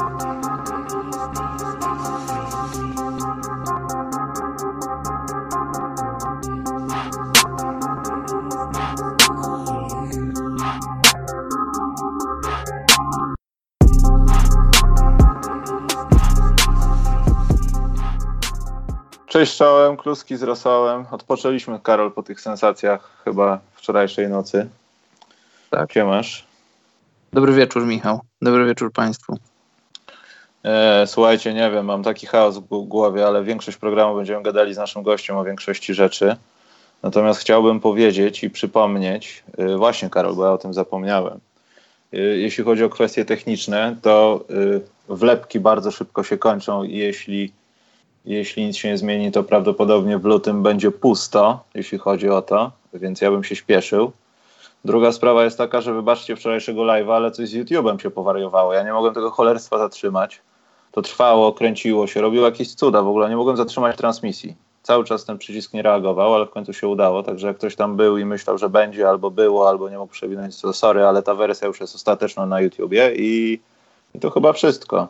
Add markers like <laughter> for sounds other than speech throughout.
Cześć czołem, kluski z rosołem. Odpoczęliśmy, Karol, po tych sensacjach chyba wczorajszej nocy. Tak. Gdzie masz? Dobry wieczór, Michał. Dobry wieczór Państwu. E, słuchajcie, nie wiem, mam taki chaos w głowie, ale większość programu będziemy gadali z naszym gościem o większości rzeczy. Natomiast chciałbym powiedzieć i przypomnieć, e, właśnie Karol, bo ja o tym zapomniałem. E, jeśli chodzi o kwestie techniczne, to e, wlepki bardzo szybko się kończą i jeśli jeśli nic się nie zmieni, to prawdopodobnie w lutym będzie pusto, jeśli chodzi o to, więc ja bym się śpieszył. Druga sprawa jest taka, że wybaczcie wczorajszego live'a, ale coś z YouTube'em się powariowało. Ja nie mogłem tego cholerstwa zatrzymać. To trwało, kręciło się, robiło jakieś cuda w ogóle. Nie mogłem zatrzymać transmisji. Cały czas ten przycisk nie reagował, ale w końcu się udało. Także jak ktoś tam był i myślał, że będzie, albo było, albo nie mógł przewinąć, to sorry, ale ta wersja już jest ostateczna na YouTubie i, i to chyba wszystko,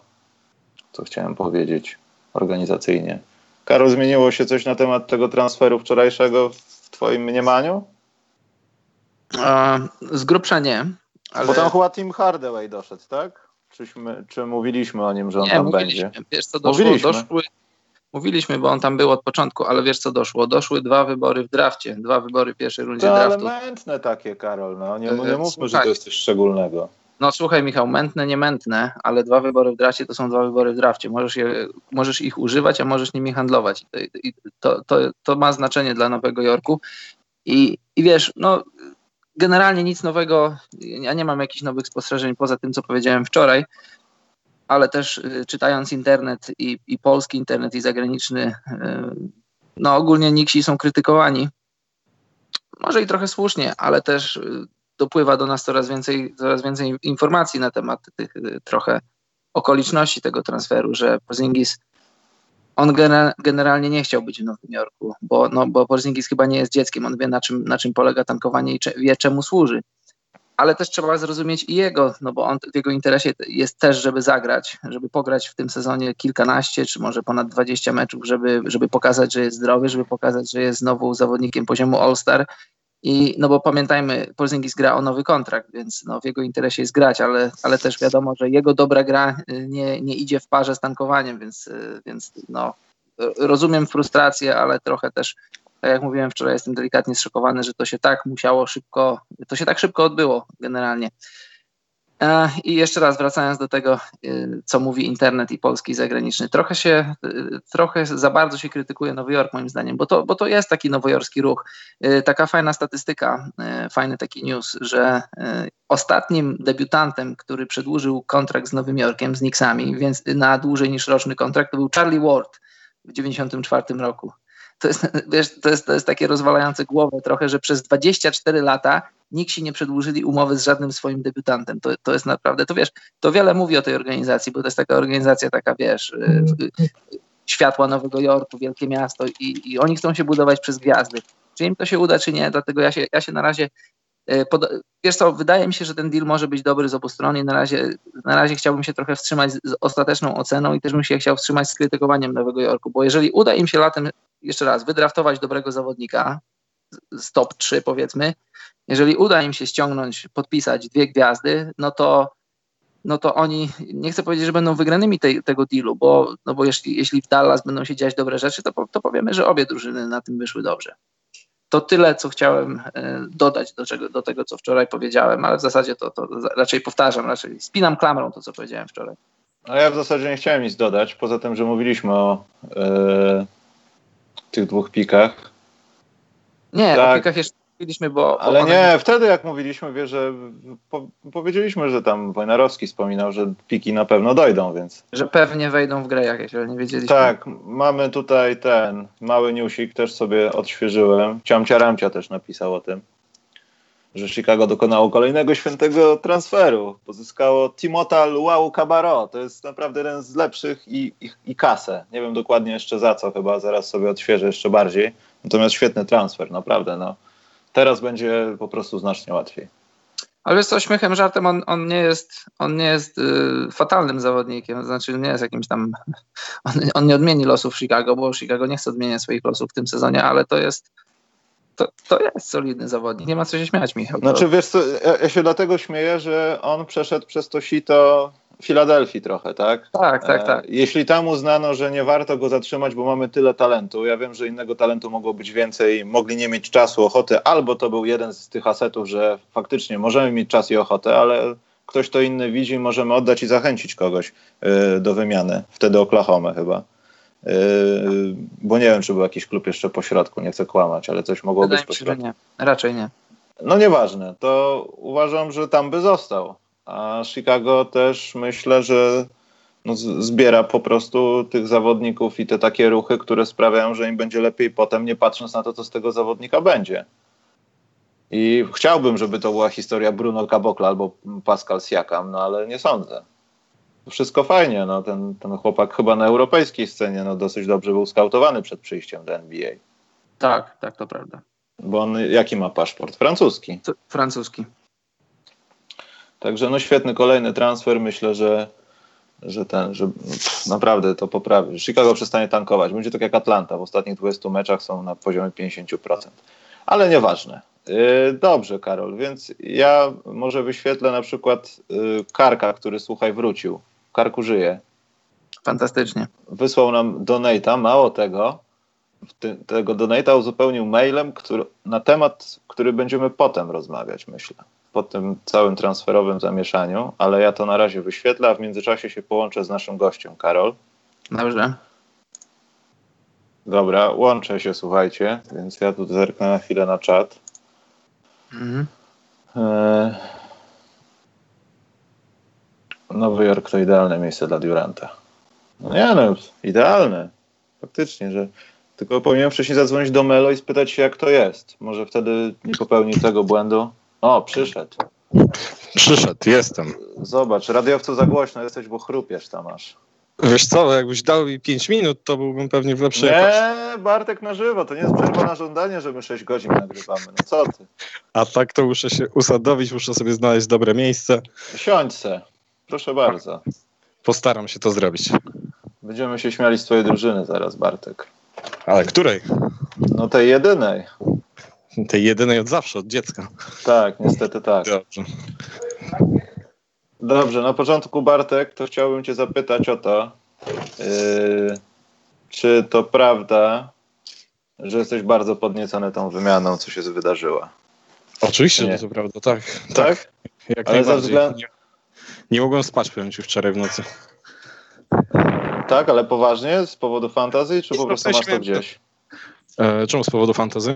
co chciałem powiedzieć organizacyjnie. Karol, zmieniło się coś na temat tego transferu wczorajszego w Twoim mniemaniu? E, z grubsza nie. Ale... Bo tam chyba Tim Hardaway doszedł, tak? Czyśmy, czy mówiliśmy o nim, że on nie, tam mówiliśmy. będzie? Wiesz co, doszło, mówiliśmy. Doszły, mówiliśmy, bo on tam był od początku, ale wiesz co doszło? Doszły dwa wybory w drafcie, dwa wybory w pierwszej rundzie to, draftu. ale mętne takie, Karol, no. Nie, nie mówmy, że to jest coś szczególnego. No słuchaj Michał, mętne, nie mętne, ale dwa wybory w drafcie to są dwa wybory w drafcie. Możesz, je, możesz ich używać, a możesz nimi handlować. I to, to, to ma znaczenie dla Nowego Jorku. I, I wiesz, no generalnie nic nowego, ja nie mam jakichś nowych spostrzeżeń poza tym, co powiedziałem wczoraj, ale też y, czytając internet i, i polski internet i zagraniczny, y, no ogólnie Niksi są krytykowani. Może i trochę słusznie, ale też y, dopływa do nas coraz więcej, coraz więcej informacji na temat tych y, trochę okoliczności tego transferu, że Porzingis on generalnie nie chciał być w Nowym Jorku, bo, no, bo Porzingis chyba nie jest dzieckiem, on wie na czym, na czym polega tankowanie i cze, wie czemu służy. Ale też trzeba zrozumieć i jego, no bo on w jego interesie jest też, żeby zagrać, żeby pograć w tym sezonie kilkanaście, czy może ponad 20 meczów, żeby, żeby pokazać, że jest zdrowy, żeby pokazać, że jest znowu zawodnikiem poziomu All-Star i no bo pamiętajmy, Porzingis gra o nowy kontrakt, więc no w jego interesie jest grać, ale, ale też wiadomo, że jego dobra gra y, nie, nie idzie w parze z tankowaniem, więc, y, więc no rozumiem frustrację, ale trochę też, tak jak mówiłem wczoraj, jestem delikatnie zszokowany, że to się tak musiało szybko, to się tak szybko odbyło generalnie. E, I jeszcze raz wracając do tego, y, co mówi internet i polski i zagraniczny, trochę się, y, trochę za bardzo się krytykuje Nowy Jork moim zdaniem, bo to, bo to jest taki nowojorski ruch. Taka fajna statystyka, fajny taki news, że ostatnim debiutantem, który przedłużył kontrakt z Nowym Jorkiem, z Knicksami, więc na dłużej niż roczny kontrakt, to był Charlie Ward w 1994 roku to jest, <laughs> wiesz, to jest, to jest takie rozwalające głowę trochę, że przez 24 lata nikt się nie przedłużyli umowy z żadnym swoim debiutantem. To, to jest naprawdę, to wiesz, to wiele mówi o tej organizacji, bo to jest taka organizacja taka, wiesz, y, światła Nowego Jorku, wielkie miasto i, i oni chcą się budować przez gwiazdy. Czy im to się uda, czy nie, dlatego ja się, ja się na razie y, wiesz co, wydaje mi się, że ten deal może być dobry z obu stron i na razie, na razie chciałbym się trochę wstrzymać z ostateczną oceną i też bym się chciał wstrzymać z krytykowaniem Nowego Jorku, bo jeżeli uda im się latem jeszcze raz, wydraftować dobrego zawodnika z top 3 powiedzmy, jeżeli uda im się ściągnąć, podpisać dwie gwiazdy, no to, no to oni, nie chcę powiedzieć, że będą wygranymi tej, tego dealu, bo, no bo jeśli, jeśli w Dallas będą się dziać dobre rzeczy, to, to powiemy, że obie drużyny na tym wyszły dobrze. To tyle, co chciałem e, dodać do, czego, do tego, co wczoraj powiedziałem, ale w zasadzie to, to raczej powtarzam, raczej spinam klamrą to, co powiedziałem wczoraj. A ja w zasadzie nie chciałem nic dodać, poza tym, że mówiliśmy o, yy tych dwóch pikach. Nie, tak. o pikach jeszcze mówiliśmy, bo... Ale nie, wtedy jak mówiliśmy, wie, że po, powiedzieliśmy, że tam Wojnarowski wspominał, że piki na pewno dojdą, więc... Że pewnie wejdą w grę jakieś, ale nie wiedzieliśmy. Tak, mamy tutaj ten mały newsik, też sobie odświeżyłem. Ciamcia Ramcia też napisał o tym. że Chicago dokonało kolejnego świętego transferu. Pozyskało Timota Luau Cabarro. To jest naprawdę jeden z lepszych i, i, i kasę. Nie wiem dokładnie jeszcze za co, chyba zaraz sobie odświeżę jeszcze bardziej. Natomiast świetny transfer, naprawdę. No. Teraz będzie po prostu znacznie łatwiej. Ale wiesz co, śmiechem, żartem, on, on nie jest, on nie jest y, fatalnym zawodnikiem, znaczy nie jest jakimś tam, <laughs> on, on, nie odmieni losów Chicago, bo Chicago nie chce odmieniać swoich losów w tym sezonie, ale to jest, to, to jest solidny zawodnik, nie ma co się śmiać, Michał. Znaczy wiesz co, ja, ja się dlatego śmieję, że on przeszedł przez to sito Filadelfii trochę, tak? Tak, tak, tak. E, jeśli tam uznano, że nie warto go zatrzymać, bo mamy tyle talentu, ja wiem, że innego talentu mogło być więcej, mogli nie mieć czasu, ochoty, albo to był jeden z tych asetów, że faktycznie możemy mieć czas i ochotę, ale ktoś to inny widzi, możemy oddać i zachęcić kogoś y, do wymiany. Wtedy Oklahoma chyba. Y, bo nie wiem, czy był jakiś klub jeszcze po środku, nie chcę kłamać, ale coś mogło Wydaje być po środku. Nie. Raczej nie. No nieważne, to uważam, że tam by został a Chicago też myślę, że no, zbiera po prostu tych zawodników i te takie ruchy, które sprawiają, że im będzie lepiej potem, nie patrząc na to, co z tego zawodnika będzie. I chciałbym, żeby to była historia Bruno Cabocla albo Pascal Siakam, no ale nie sądzę. Wszystko fajnie, no ten, ten chłopak chyba na europejskiej scenie no, dosyć dobrze był skautowany przed przyjściem do NBA. Tak, tak, to prawda. Bo on jaki ma paszport? Francuski. francuski. Także no świetny kolejny transfer. Myślę, że, że ten, że pff, naprawdę to poprawi. Chicago przestanie tankować. Będzie tak jak Atlanta. W ostatnich 20 meczach są na poziomie 50%. Ale nieważne. Yy, dobrze, Karol, więc ja może wyświetlę na przykład yy, Karka, który słuchaj wrócił. Karku żyje. Fantastycznie. Wysłał nam donata, mało tego, ty, tego donata uzupełnił mailem który, na temat, który będziemy potem rozmawiać, myślę po tym całym transferowym zamieszaniu, ale ja to na razie wyświetlę, a w międzyczasie się połączę z naszym gościem, Karol. Dobrze. Dobra, łączę się, słuchajcie, więc ja tu zerknę na chwilę na czat. Mhm. E... Nowy Jork to idealne miejsce dla Duranta. No nie no, idealne. Faktycznie, że tylko powinienem wcześniej zadzwonić do Melo i spytać się, jak to jest. Może wtedy nie popełni tego błędu. O, przyszedł. Przyszedł, jestem. Zobacz, radiowcu za głośno jesteś, bo chrupiesz tam aż. Wiesz co, jakbyś dał mi 5 minut, to byłbym pewnie w lepszej Nie. Bartek na żywo, to nie jest przerwa na żądanie, że my 6 godzin nagrywamy. No co ty? A tak to muszę się usadowić, muszę sobie znaleźć dobre miejsce. Siądź se. Proszę bardzo. Postaram się to zrobić. Będziemy się śmiali z twojej drużyny zaraz, Bartek. Ale której? No tej jedynej. Tej jedynej od zawsze, od dziecka. Tak, niestety tak. Dobrze. Dobrze, na początku Bartek, to chciałbym cię zapytać o to, yy, czy to prawda, że jesteś bardzo podniecony tą wymianą, co się wydarzyła? Oczywiście, że to prawda, tak. Tak? tak jak Ale najbardziej. Względ... Nie, nie mogłem spać, powiem ci, wczoraj w nocy. Tak, ale poważnie? Z powodu fantazji, czy po prostu masz to gdzieś? E, czemu z powodu fantazji?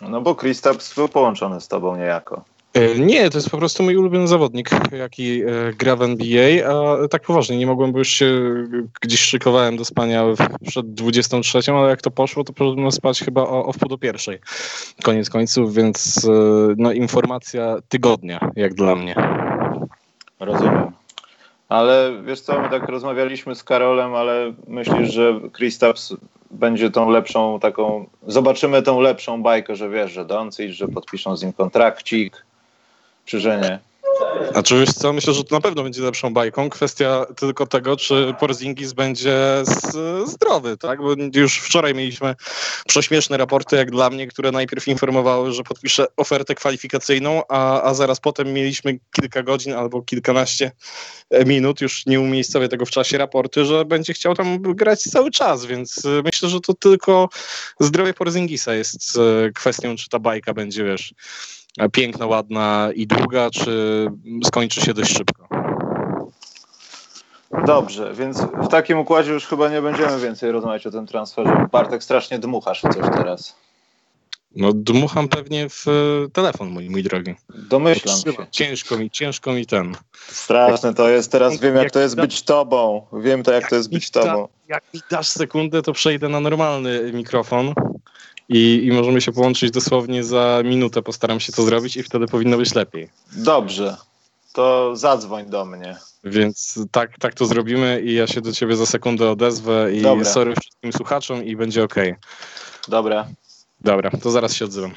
No bo Kristaps był połączony z tobą niejako. E, nie, to jest po prostu mój ulubiony zawodnik, jaki e, gra w NBA, a tak poważnie, nie mogłem, bo już się gdzieś szykowałem do spania przed 23, ale jak to poszło, to poszedłem spać chyba o, o wpół do pierwszej. Koniec końców, więc e, no informacja tygodnia, jak dla mnie. Rozumiem. Ale wiesz co, my tak rozmawialiśmy z Karolem, ale myślisz, że Kristaps będzie tą lepszą taką, zobaczymy tą lepszą bajkę, że wiesz, że Doncic, że podpiszą z nim kontrakcik, czy że nie? Znaczy wiesz co, myślę, że to na pewno będzie lepszą bajką. Kwestia tylko tego, czy Porzingis będzie zdrowy, tak? Bo już wczoraj mieliśmy prześmieszne raporty, jak dla mnie, które najpierw informowały, że podpisze ofertę kwalifikacyjną, a, a zaraz potem mieliśmy kilka godzin albo kilkanaście minut, już nie umiejscowię tego w czasie raporty, że będzie chciał tam grać cały czas, więc myślę, że to tylko zdrowie Porzingisa jest e, kwestią, czy ta bajka będzie, wiesz, piękna, ładna i długa, czy skończy się dość szybko? Dobrze, więc w takim układzie już chyba nie będziemy więcej rozmawiać o tym transferze. Bartek, strasznie dmuchasz coś teraz. No dmucham pewnie w e, telefon mój, mój drogi. Domyślam się. Ciężko mi, ciężko mi ten. Straszne to jest, teraz wiem jak to jest być tobą. Wiem to jak to jest być tobą. Jak mi dasz sekundę, to przejdę na normalny mikrofon. I, i możemy się połączyć dosłownie za minutę. Postaram się to zrobić i wtedy powinno być lepiej. Dobrze, to zadzwoń do mnie. Więc tak, tak to zrobimy i ja się do ciebie za sekundę odezwę i Dobra. sorry wszystkim słuchaczom i będzie ok. Dobra. Dobra, to zaraz się odzywam.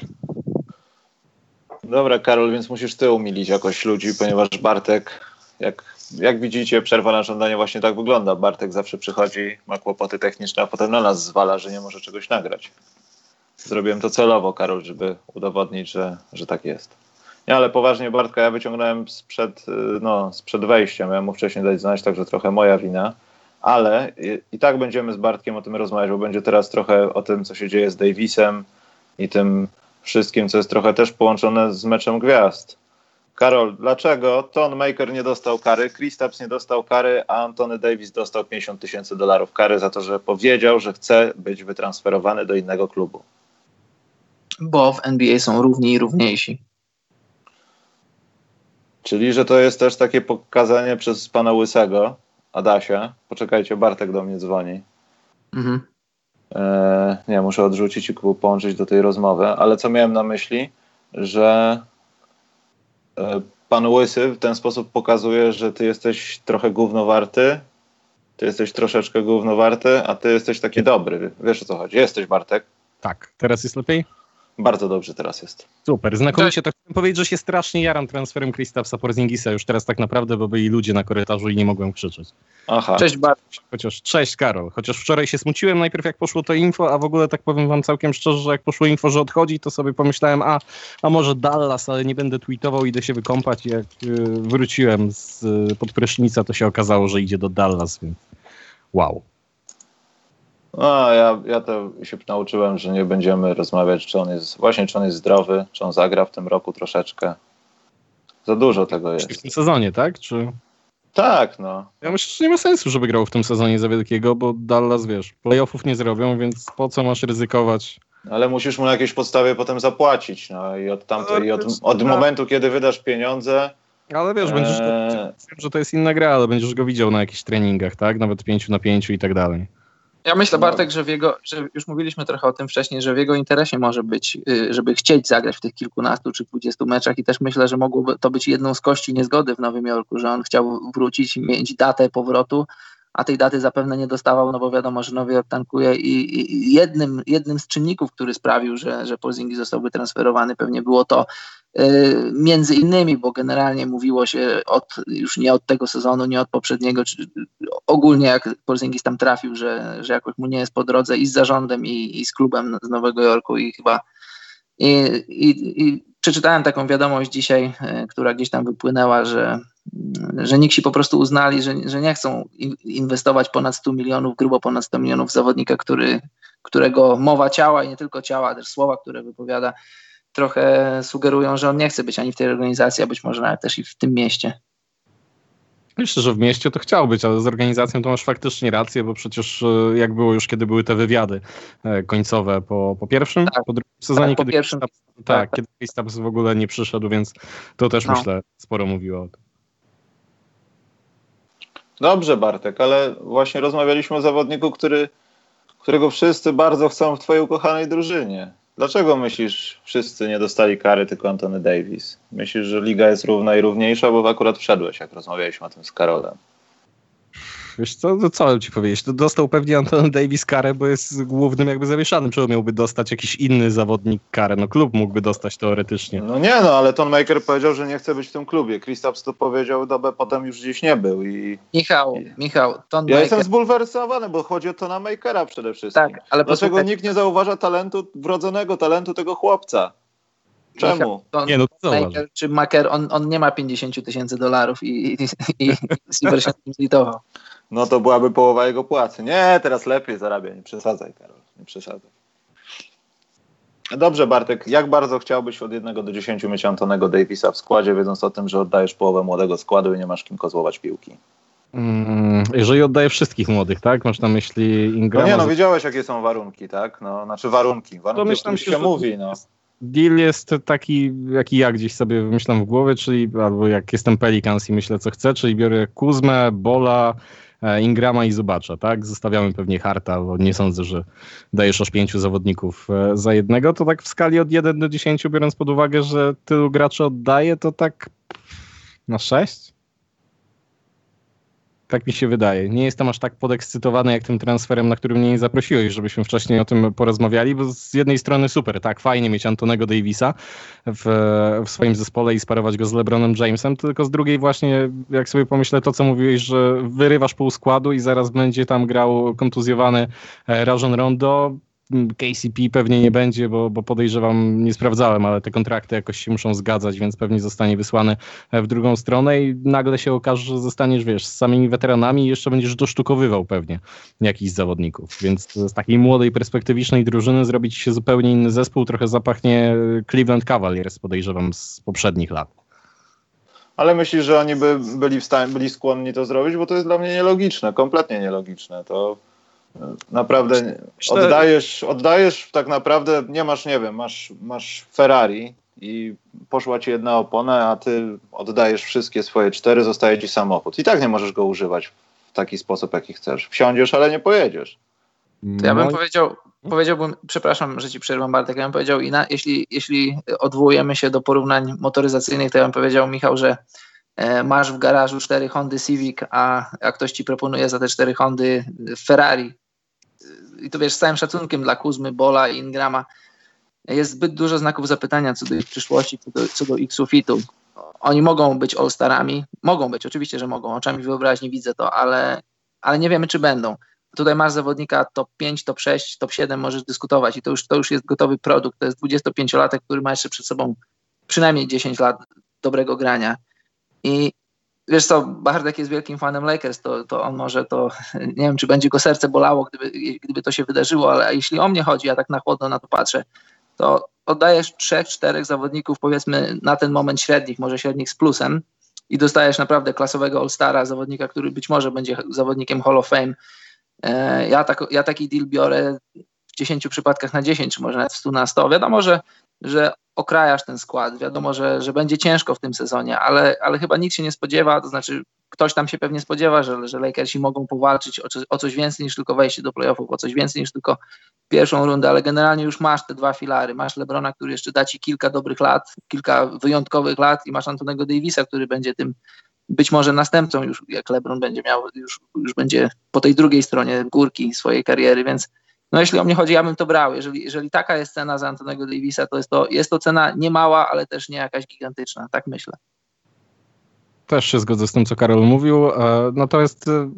Dobra, Karol, więc musisz ty umilić jakoś ludzi, ponieważ Bartek, jak, jak widzicie, przerwa na żądanie właśnie tak wygląda. Bartek zawsze przychodzi, ma kłopoty techniczne, a potem na nas zwala, że nie może czegoś nagrać. Zrobiłem to celowo, Karol, żeby udowodnić, że, że tak jest. Nie, ale poważnie, Bartka, ja wyciągnąłem sprzed, y, no, sprzed wejścia. Miałem mu wcześniej dać znać, także trochę moja wina. Ale i, i tak będziemy z Bartkiem o tym rozmawiać, bo będzie teraz trochę o tym, co się dzieje z Davisem i tym wszystkim, co jest trochę też połączone z meczem gwiazd. Karol, dlaczego Ton Maker nie dostał kary, Kristaps nie dostał kary, a Antony Davis dostał 50 tysięcy dolarów kary za to, że powiedział, że chce być wytransferowany do innego klubu? Bo w NBA są równi i równiejsi. Czyli, że to jest też takie pokazanie przez pana Łysego, Adasia. Poczekajcie, Bartek do mnie dzwoni. Mhm. Eee, nie, muszę odrzucić i połączyć do tej rozmowy, ale co miałem na myśli, że e, pan Łysy w ten sposób pokazuje, że ty jesteś trochę gównowarty, ty jesteś troszeczkę gównowarty, a ty jesteś taki dobry. Wiesz o co chodzi? Jesteś Bartek. Tak, teraz jest lepiej? Bardzo dobrze teraz jest. Super, znakomicie. To chciałem powiedzieć, że się strasznie jaram transferem Kristapsa Porzingisa już teraz tak naprawdę, bo byli ludzie na korytarzu i nie mogłem krzyczeć. Aha. Cześć Bart. Chociaż, cześć Karol, chociaż wczoraj się smuciłem najpierw jak poszło to info, a w ogóle tak powiem wam całkiem szczerze, że jak poszło info, że odchodzi, to sobie pomyślałem, a, a może Dallas, ale nie będę tweetował, idę się wykąpać jak y, wróciłem z y, pod prysznica, to się okazało, że idzie do Dallas, więc wow. A, ja, ja to się nauczyłem, że nie będziemy rozmawiać, czy on jest, właśnie czy on jest zdrowy, czy on zagra w tym roku troszeczkę. Za dużo tego Czyli w jest. tym sezonie, tak? Czy... Tak, no. Ja myślę, że nie ma sensu, żeby grał w tym sezonie za wielkiego, bo Dallas, wiesz, playoffów nie zrobią, więc po co masz ryzykować? Ale musisz mu na jakiejś podstawie potem zapłacić. No i od tamtej, i od, od tak. momentu, kiedy wydasz pieniądze. Ale wiesz, będziesz Eee. wiem, że to jest inna gra, ale będziesz go widział na jakichś treningach, tak? Nawet pięciu na pięciu i tak dalej. Ja myślę, No. Bartek, że, w jego, że już mówiliśmy trochę o tym wcześniej, że w jego interesie może być, y, żeby chcieć zagrać w tych kilkunastu czy dwudziestu meczach i też myślę, że mogłoby to być jedną z kości niezgody w Nowym Jorku, że on chciał wrócić, mieć datę powrotu, a tej daty zapewne nie dostawał, no bo wiadomo, że Nowy Jork tankuje i, i jednym, jednym z czynników, który sprawił, że, że Porzingis został wytransferowany pewnie było to, y, między innymi, bo generalnie mówiło się od, już nie od tego sezonu, nie od poprzedniego, czy ogólnie jak Porzingis tam trafił, że, że jakoś mu nie jest po drodze i z zarządem, i, i z klubem z Nowego Jorku i chyba i, i, i przeczytałem taką wiadomość dzisiaj, e, która gdzieś tam wypłynęła, że, że Nixi po prostu uznali, że, że nie chcą in- inwestować ponad 100 milionów, grubo ponad 100 milionów w zawodnika, który, którego mowa ciała i nie tylko ciała, też słowa, które wypowiada, trochę sugerują, że on nie chce być ani w tej organizacji, a być może nawet też i w tym mieście. Myślę, że w mieście to chciał być, ale z organizacją to masz faktycznie rację, bo przecież e, jak było już, kiedy były te wywiady e, końcowe po, po pierwszym, Tak. po drugim sezonie, Tak, po kiedy pierwszym. Tak, tak, tak. kiedy Kristaps w ogóle nie przyszedł, więc to też No. myślę sporo mówiło o tym. Dobrze, Bartek, ale właśnie rozmawialiśmy o zawodniku, który, którego wszyscy bardzo chcą w twojej ukochanej drużynie. Dlaczego myślisz, wszyscy nie dostali kary, tylko Antony Davis? Myślisz, że liga jest równa i równiejsza, bo akurat wszedłeś, jak rozmawialiśmy o tym z Karolem. Wiesz co, to co mam ci powiedzieć? To dostał pewnie Anton Davis karę, bo jest głównym jakby zawieszanym. Czemu miałby dostać jakiś inny zawodnik karę? No klub mógłby dostać teoretycznie. No nie no, ale Ton Maker powiedział, że nie chce być w tym klubie. Kristaps to powiedział, dobę potem już gdzieś nie był i Michał, Michał, Ton ja Maker- jestem zbulwersowany, bo chodzi o Tona Makera przede wszystkim. Tak, ale Dlaczego posłuchaj, nikt nie zauważa talentu, wrodzonego talentu tego chłopca? Czemu? Michał, Ton Nie no. Maker czy Maker, on, on nie ma 50 tysięcy dolarów i, i, i, i Silver się <laughs> zlitował. No to byłaby połowa jego płacy. Nie, teraz lepiej zarabia, nie przesadzaj, Karol, nie przesadzaj. Dobrze, Bartek, jak bardzo chciałbyś od 1 do 10 mieć Antonego Davisa w składzie, wiedząc o tym, że oddajesz połowę młodego składu i nie masz kim kozłować piłki? Mm, jeżeli oddaje wszystkich młodych, tak? Masz na myśli No Ingrama? nie, no wiedziałeś, jakie są warunki, tak? No, znaczy warunki, warunki, o Domyślam których się, się mówi, no. Deal jest taki, jaki ja gdzieś sobie wymyślam w głowie, czyli albo jak jestem Pelicans i myślę, co chcę, czyli biorę Kuzmę, Bola, Ingrama i Zubacza, tak? Zostawiamy pewnie Harta, bo nie sądzę, że dajesz aż pięciu zawodników e, za jednego, to tak w skali od 1 do 10, biorąc pod uwagę, że tylu graczy oddaje, to tak na 6? Tak mi się wydaje. Nie jestem aż tak podekscytowany jak tym transferem, na który mnie nie zaprosiłeś, żebyśmy wcześniej o tym porozmawiali, bo z jednej strony super, tak, fajnie mieć Antonego Davisa w, w swoim zespole i sparować go z LeBronem Jamesem, tylko z drugiej właśnie, jak sobie pomyślę to, co mówiłeś, że wyrywasz pół składu i zaraz będzie tam grał kontuzjowany e, Rajon Rondo, KCP pewnie nie będzie, bo, bo podejrzewam, nie sprawdzałem, ale te kontrakty jakoś się muszą zgadzać, więc pewnie zostanie wysłany w drugą stronę i nagle się okaże, że zostaniesz, wiesz, z samymi weteranami i jeszcze będziesz dosztukowywał pewnie jakichś zawodników. Więc z takiej młodej, perspektywicznej drużyny zrobić się zupełnie inny zespół, trochę zapachnie Cleveland Cavaliers, podejrzewam, z poprzednich lat. Ale myślisz, że oni by byli, w byli skłonni to zrobić? Bo to jest dla mnie nielogiczne, kompletnie nielogiczne. To Naprawdę oddajesz, oddajesz tak naprawdę, nie masz, nie wiem, masz, masz Ferrari i poszła ci jedna opona, a ty oddajesz wszystkie swoje cztery, zostaje ci samochód. I tak nie możesz go używać w taki sposób, jaki chcesz. Wsiądziesz, ale nie pojedziesz. To ja bym no. powiedział, powiedziałbym, przepraszam, że ci przerwam Bartek, ja bym powiedział, i na, jeśli, jeśli odwołujemy się do porównań motoryzacyjnych, to ja bym powiedział, Michał, że e, masz w garażu cztery Hondy Civic, a, a ktoś ci proponuje za te cztery Hondy Ferrari, i to wiesz, z całym szacunkiem dla Kuzmy, Bola i Ingrama, jest zbyt dużo znaków zapytania co do ich przyszłości, co do, co do ich sufitu. Oni mogą być all-starami, mogą być, oczywiście, że mogą, oczami wyobraźni widzę to, ale, ale nie wiemy, czy będą. Tutaj masz zawodnika top 5, top 6, top 7, możesz dyskutować i to już, to już jest gotowy produkt. To jest 25-latek, który ma jeszcze przed sobą przynajmniej 10 lat dobrego grania. I Wiesz co, Bardek jest wielkim fanem Lakers, to, to on może to, <laughs> nie wiem, czy będzie go serce bolało, gdyby, gdyby to się wydarzyło, ale jeśli o mnie chodzi, ja tak na chłodno na to patrzę, to oddajesz trzech, czterech zawodników, powiedzmy na ten moment średnich, może średnich z plusem i dostajesz naprawdę klasowego All-Stara, zawodnika, który być może będzie zawodnikiem Hall of Fame. E, ja, tak, ja taki deal biorę w 10 przypadkach na 10, czy może nawet w 100 na 100. Wiadomo, że, że okrajasz ten skład. Wiadomo, że, że będzie ciężko w tym sezonie, ale, ale chyba nikt się nie spodziewa, to znaczy ktoś tam się pewnie spodziewa, że, że Lakersi mogą powalczyć o, o coś więcej niż tylko wejście do playoffów, o coś więcej niż tylko pierwszą rundę, ale generalnie już masz te dwa filary. Masz Lebrona, który jeszcze da ci kilka dobrych lat, kilka wyjątkowych lat i masz Antonego Davisa, który będzie tym być może następcą już, jak LeBron będzie miał, już, już będzie po tej drugiej stronie górki swojej kariery, więc no jeśli o mnie chodzi, ja bym to brał. Jeżeli, jeżeli taka jest cena za Antonego Davisa, to jest to, jest to cena nie mała, ale też nie jakaś gigantyczna, tak myślę. Też się zgodzę z tym, co Karol mówił. E, natomiast e,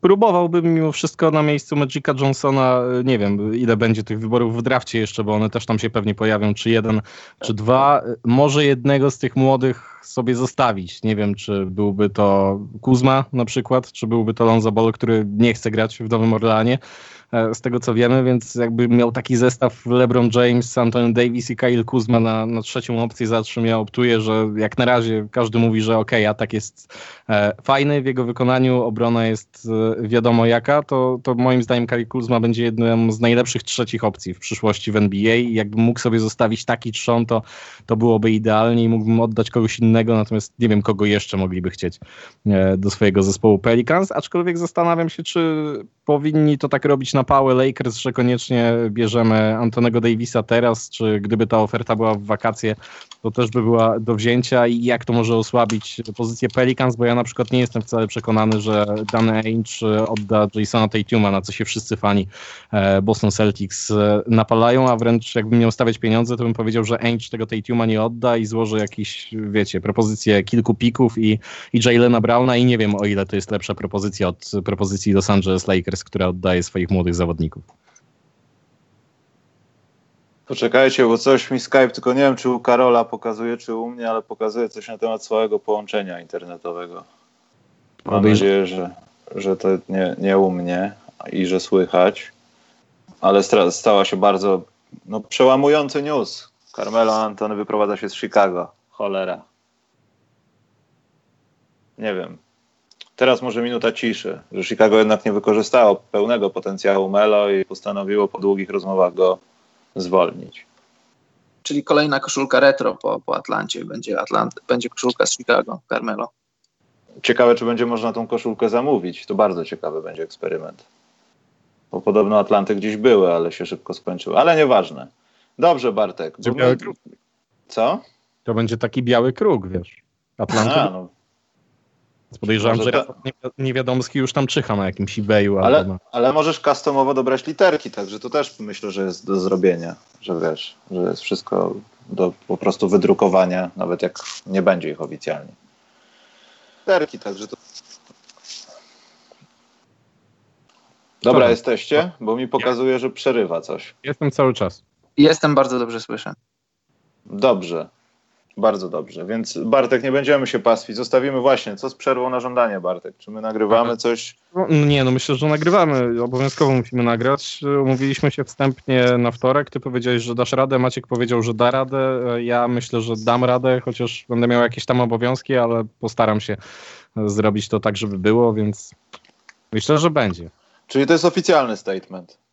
próbowałbym mimo wszystko na miejscu Magica Johnsona, e, nie wiem ile będzie tych wyborów w drafcie jeszcze, bo one też tam się pewnie pojawią, czy jeden, czy dwa. Może jednego z tych młodych sobie zostawić. Nie wiem, czy byłby to Kuzma na przykład, czy byłby to Lonzo Ball, który nie chce grać w Nowym Orleanie. E, z tego co wiemy, więc jakby miał taki zestaw LeBron James, Anthony Davis i Kyle Kuzma na, na trzecią opcję, za ja optuję, że jak na razie każdy mówi, że okej, atak jest e, fajny w jego wykonaniu, obrona jest e, wiadomo jaka, to, to moim zdaniem Kyle Kuzma będzie jedną z najlepszych trzecich opcji w przyszłości w NBA i jakbym mógł sobie zostawić taki trzon, to, to byłoby idealnie i mógłbym oddać kogoś innego, natomiast nie wiem, kogo jeszcze mogliby chcieć do swojego zespołu Pelicans, aczkolwiek zastanawiam się, czy powinni to tak robić na pałę Lakers, że koniecznie bierzemy Antonego Davisa teraz, czy gdyby ta oferta była w wakacje, to też by była do wzięcia i jak to może osłabić pozycję Pelicans, bo ja na przykład nie jestem wcale przekonany, że Dan Ainge odda Jasona Tatuma, na co się wszyscy fani e, Boston Celtics e, napalają, a wręcz jakbym miał stawiać pieniądze, to bym powiedział, że Ainge tego Tatuma nie odda i złoży jakieś, wiecie, propozycje kilku pików i, i Jalena Browna i nie wiem o ile to jest lepsza propozycja od propozycji Los Angeles Lakers, która oddaje swoich młodych zawodników. Poczekajcie, bo coś mi Skype, tylko nie wiem, czy u Karola pokazuje, czy u mnie, ale pokazuje coś na temat całego połączenia internetowego. Mam nadzieję, że, że to nie, nie u mnie i że słychać, ale stała się bardzo no, przełamujący news. Carmelo Antony wyprowadza się z Chicago. Cholera. Nie wiem. Teraz może minuta ciszy, że Chicago jednak nie wykorzystało pełnego potencjału Melo i postanowiło po długich rozmowach go zwolnić. Czyli kolejna koszulka retro po, po Atlancie. Będzie, Atlant, będzie koszulka z Chicago, Carmelo. ciekawe, czy będzie można tą koszulkę zamówić. To bardzo ciekawy będzie eksperyment. Bo podobno Atlanty gdzieś były, ale się szybko skończyły. Ale nieważne. Dobrze, Bartek. Biały kruk? Co? To będzie taki biały kruk, wiesz. Atlanty. A, no. Podejrzewam, że ta... Niewiadomski już tam czyha na jakimś eBayu. Ale, na... ale możesz customowo dobrać literki, także to też myślę, że jest do zrobienia, że wiesz, że jest wszystko do po prostu wydrukowania, nawet jak nie będzie ich oficjalnie. Literki, także to... Dobra, jesteście? Bo mi pokazuje, że przerywa coś. Jestem cały czas. Jestem, bardzo dobrze słyszę. Dobrze. Bardzo dobrze, więc Bartek, nie będziemy się pastwić. Zostawimy właśnie, co z przerwą na żądanie, Bartek? Czy my nagrywamy coś? No, nie, no myślę, że nagrywamy. Obowiązkowo musimy nagrać. Umówiliśmy się wstępnie na wtorek. Ty powiedziałeś, że dasz radę, Maciek powiedział, że da radę. Ja myślę, że dam radę, chociaż będę miał jakieś tam obowiązki, ale postaram się zrobić to tak, żeby było, więc myślę, że będzie. Czyli to jest oficjalny statement.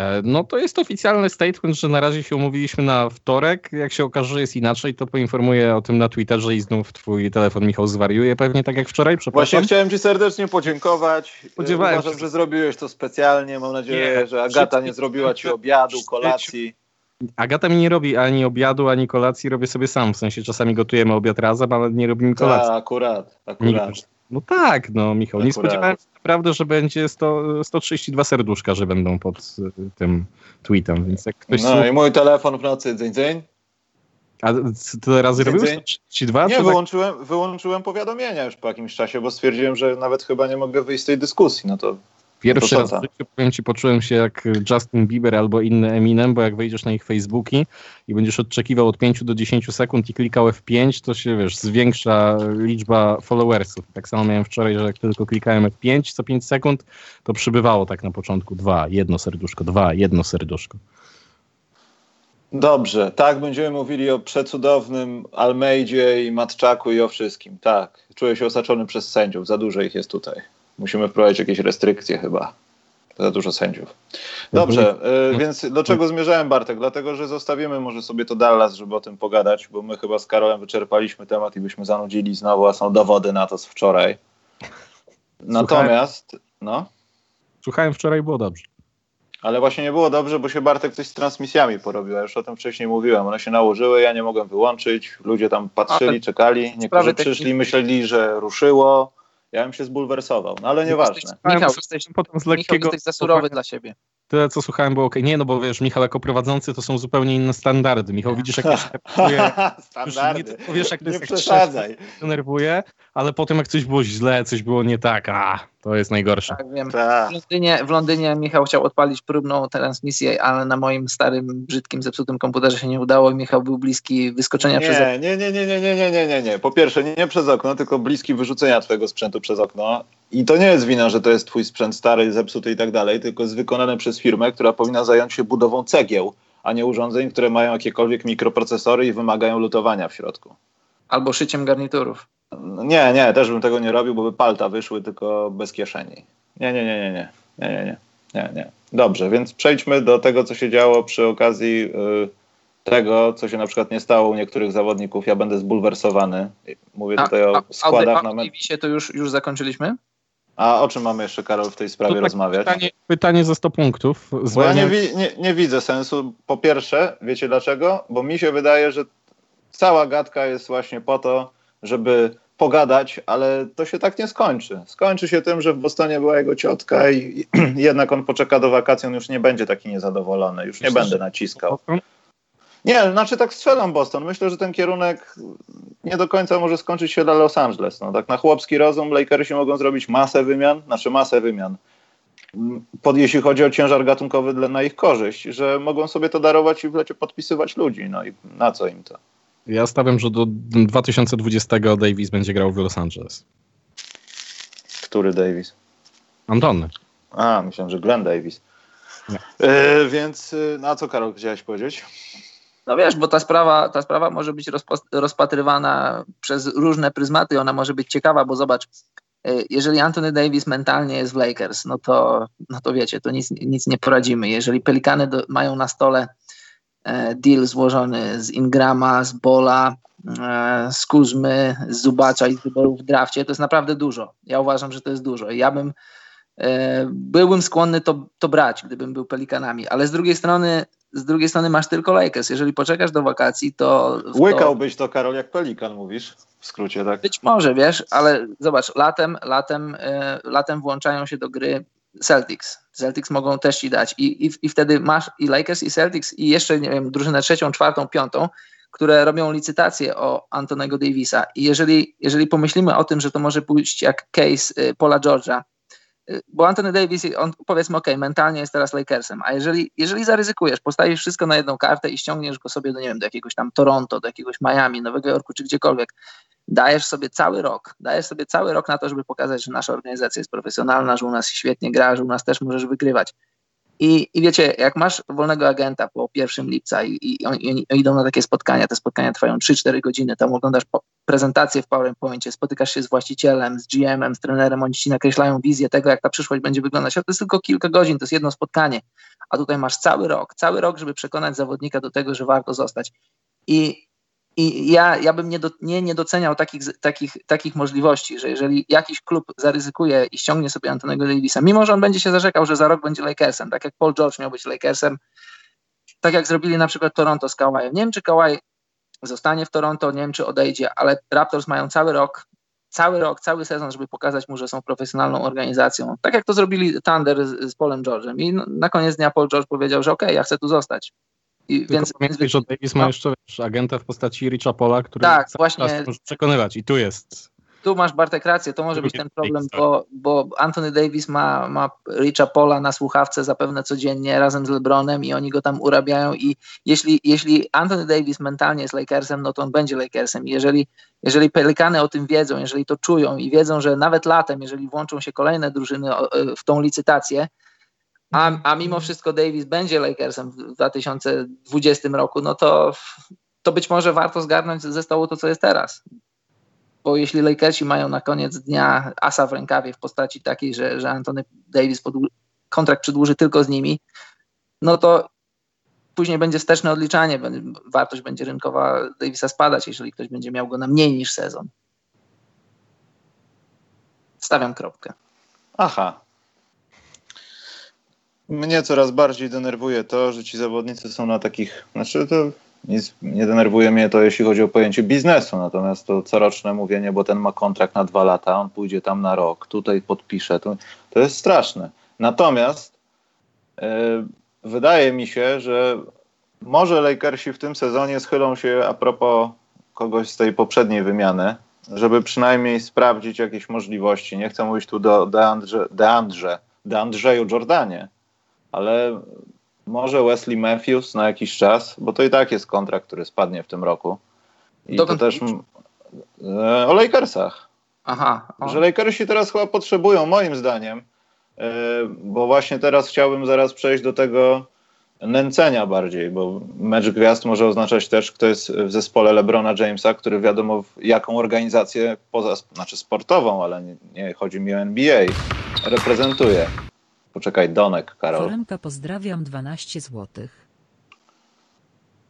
E, no to jest oficjalny statement, że na razie się umówiliśmy na wtorek. Jak się okaże, że jest inaczej, to poinformuję o tym na Twitterze i znów twój telefon Michał zwariuje pewnie tak jak wczoraj. Właśnie chciałem ci serdecznie podziękować. Spodziewałem Uważam, się. że zrobiłeś to specjalnie. Mam nadzieję, nie, że Agata nie zrobiła ci obiadu, kolacji. Agata mi nie robi ani obiadu, ani kolacji, robię sobie sam. W sensie czasami gotujemy obiad razem, ale nie robimy kolacji. A, akurat, akurat. No tak, no Michał, nie spodziewałem się naprawdę, że będzie 100, 132 serduszka, że będą pod y, tym tweetem, więc jak ktoś... No i mój telefon w nocy, dzień, dzień. A tyle razy robisz? 132? Nie, tak- wyłączyłem, tak? wyłączyłem powiadomienia już po jakimś czasie, bo stwierdziłem, że nawet chyba nie mogę wyjść z tej dyskusji, no to Pierwszy raz w życiu, powiem ci, poczułem się jak Justin Bieber albo inny Eminem, bo jak wejdziesz na ich Facebooki i będziesz odczekiwał od 5 do 10 sekund i klikał F5, to się, wiesz, zwiększa liczba followersów. Tak samo miałem wczoraj, że jak tylko klikałem F5 co 5 sekund, to przybywało tak na początku dwa, jedno serduszko, dwa, jedno serduszko. Dobrze, tak, będziemy mówili o przecudownym Almeidzie i Matczaku i o wszystkim. Tak, czuję się osaczony przez sędziów, za dużo ich jest tutaj. Musimy wprowadzić jakieś restrykcje chyba. Za dużo sędziów. Dobrze, y, więc do czego zmierzałem, Bartek? Dlatego, że zostawimy może sobie to Dallas, żeby o tym pogadać, bo my chyba z Karolem wyczerpaliśmy temat i byśmy zanudzili znowu, a są dowody na to z wczoraj. Natomiast, no. Słuchałem wczoraj, było dobrze. Ale właśnie nie było dobrze, bo się Bartek coś z transmisjami porobił. Ja już o tym wcześniej mówiłem. One się nałożyły, ja nie mogłem wyłączyć. Ludzie tam patrzyli, czekali. Niektórzy przyszli, myśleli, że ruszyło ja bym się zbulwersował, no ale nieważne. Michał, jesteś, potem z lekkiego... Michał, jesteś za surowy dla siebie. Tyle, co słuchałem, było ok. Nie, no bo wiesz, Michał jako prowadzący to są zupełnie inne standardy. Michał, widzisz, jak się <laughs> nerwuje. standardy. Nie, wiesz, jak to jest, nie przesadzaj. denerwuje, ale potem jak coś było źle, coś było nie tak, a to jest najgorsze. Tak, wiem. Tak. W, Londynie, w Londynie Michał chciał odpalić próbną transmisję, ale na moim starym, brzydkim, zepsutym komputerze się nie udało. Michał był bliski wyskoczenia nie, przez okno. Nie, nie, nie, nie, nie, nie, nie, nie, nie. Po pierwsze, nie, nie przez okno, tylko bliski wyrzucenia twojego sprzętu przez okno. I to nie jest wina, że to jest twój sprzęt stary, zepsuty i tak dalej, tylko jest wykonane przez firmę, która powinna zająć się budową cegieł, a nie urządzeń, które mają jakiekolwiek mikroprocesory i wymagają lutowania w środku. Albo szyciem garniturów. Nie, nie, też bym tego nie robił, bo by palta wyszły tylko bez kieszeni. Nie, nie, nie, nie, nie, nie, nie, nie, nie, nie. Dobrze, więc przejdźmy do tego, co się działo przy okazji yy, tego, co się na przykład nie stało u niektórych zawodników. Ja będę zbulwersowany. Mówię tutaj a, o składach a, a, na mecz. to już, już zakończyliśmy? A o czym mamy jeszcze, Karol, w tej sprawie tak rozmawiać? Pytanie, pytanie za 100 punktów. Bo ja nie, wi nie, nie widzę sensu. Po pierwsze, wiecie dlaczego? Bo mi się wydaje, że cała gadka jest właśnie po to, żeby pogadać, ale to się tak nie skończy. Skończy się tym, że w Bostonie była jego ciotka i, <clears throat> jednak on poczeka do wakacji, on już nie będzie taki niezadowolony, już nie będę naciskał. Nie, znaczy tak strzelam Boston. Myślę, że ten kierunek nie do końca może skończyć się dla Los Angeles. No, tak na chłopski rozum Lakersi mogą zrobić masę wymian, znaczy masę wymian, pod, jeśli chodzi o ciężar gatunkowy dla, na ich korzyść, że mogą sobie to darować i w lecie podpisywać ludzi. No i na co im to? Ja stawiam, że do 2020 Davis będzie grał w Los Angeles. Który Davis? Antony. A, myślałem, że Glenn Davis. E, więc e, na co Karol chciałeś powiedzieć? No wiesz, bo ta sprawa, ta sprawa może być rozpatrywana przez różne pryzmaty, ona może być ciekawa, bo zobacz, e, jeżeli Anthony Davis mentalnie jest w Lakers, no to, no to wiecie, to nic, nic nie poradzimy. Jeżeli Pelikany do, mają na stole deal złożony z Ingrama, z Bola, e, z Kuzmy, z Zubacza i z wyborów w drafcie, to jest naprawdę dużo. Ja uważam, że to jest dużo. Ja bym byłbym skłonny to, to brać, gdybym był Pelikanami, ale z drugiej strony z drugiej strony masz tylko Lakers. Jeżeli poczekasz do wakacji, to... Łykałbyś to, Karol, jak Pelikan mówisz, w skrócie, tak? Być może, wiesz, ale zobacz, latem, latem, latem włączają się do gry Celtics. Celtics mogą też ci dać I, i, i wtedy masz i Lakers, i Celtics, i jeszcze, nie wiem, drużynę trzecią, czwartą, piątą, które robią licytację o Antonego Davisa. I jeżeli, jeżeli pomyślimy o tym, że to może pójść jak case y, Paula George'a, y, bo Anthony Davis, on powiedzmy, ok, mentalnie jest teraz Lakersem, a jeżeli, jeżeli zaryzykujesz, postawisz wszystko na jedną kartę i ściągniesz go sobie do, nie wiem, do jakiegoś tam Toronto, do jakiegoś Miami, Nowego Jorku czy gdziekolwiek, dajesz sobie cały rok, dajesz sobie cały rok na to, żeby pokazać, że nasza organizacja jest profesjonalna, że u nas świetnie gra, że u nas też możesz wygrywać. I, I wiecie, jak masz wolnego agenta po 1 lipca i, i, oni, idą na takie spotkania, te spotkania trwają 3-4 godziny, tam oglądasz prezentację w PowerPoincie, spotykasz się z właścicielem, z GM-em, z trenerem, oni ci nakreślają wizję tego, jak ta przyszłość będzie wyglądać. To jest tylko kilka godzin, to jest jedno spotkanie, a tutaj masz cały rok, cały rok, żeby przekonać zawodnika do tego, że warto zostać. I i ja, ja bym nie, do, nie, nie doceniał takich, takich, takich możliwości, że jeżeli jakiś klub zaryzykuje i ściągnie sobie Antonego Davisa, mimo że on będzie się zarzekał, że za rok będzie Lakersem, tak jak Paul George miał być Lakersem, tak jak zrobili na przykład Toronto z Kawajem. Nie wiem, czy Kawaj zostanie w Toronto, nie wiem, czy odejdzie, ale Raptors mają cały rok, cały rok, cały sezon, żeby pokazać mu, że są profesjonalną organizacją. Tak jak to zrobili Thunder z, z Polem George'em. I na koniec dnia Paul George powiedział, że okej, okay, ja chcę tu zostać. I, więc, pamiętaj, że Davis ma no. jeszcze wiesz, agenta w postaci Richa Pola, który tak, właśnie, może przekonywać i tu jest. Tu masz Bartek rację, to może być ten problem, bo, bo Anthony Davis ma, ma Richa Pola na słuchawce zapewne codziennie razem z LeBronem i oni go tam urabiają i jeśli, jeśli Anthony Davis mentalnie jest Lakersem, no to on będzie Lakersem. Jeżeli, jeżeli Pelikany o tym wiedzą, jeżeli to czują i wiedzą, że nawet latem, jeżeli włączą się kolejne drużyny w tą licytację, a, a mimo wszystko Davis będzie Lakersem w 2020 roku, no to, to być może warto zgarnąć ze stołu to, co jest teraz. Bo jeśli Lakersi mają na koniec dnia asa w rękawie w postaci takiej, że, że Anthony Davis kontrakt przedłuży tylko z nimi, no to później będzie wsteczne odliczanie, wartość będzie rynkowa Davisa spadać, jeżeli ktoś będzie miał go na mniej niż sezon. Stawiam kropkę. Aha, mnie coraz bardziej denerwuje to, że ci zawodnicy są na takich, znaczy to nic, nie denerwuje mnie to, jeśli chodzi o pojęcie biznesu, natomiast to coroczne mówienie, bo ten ma kontrakt na dwa lata, on pójdzie tam na rok, tutaj podpisze, to, to jest straszne. Natomiast yy, wydaje mi się, że może Lakersi w tym sezonie schylą się a propos kogoś z tej poprzedniej wymiany, żeby przynajmniej sprawdzić jakieś możliwości. Nie chcę mówić tu do Deandrze, Deandrze, Deandrzeju Jordanie, ale może Wesley Matthews na jakiś czas, bo to i tak jest kontrakt, który spadnie w tym roku. I Dokąd to też e, o Lakersach. Aha. O. Że Lakersi teraz chyba potrzebują, moim zdaniem, e, bo właśnie teraz chciałbym zaraz przejść do tego nęcenia bardziej, bo mecz gwiazd może oznaczać też, kto jest w zespole LeBrona Jamesa, który wiadomo jaką organizację, poza, znaczy sportową, ale nie, nie chodzi mi o NBA, reprezentuje. Poczekaj, Donek, Karol. Foremka pozdrawiam 12 zł.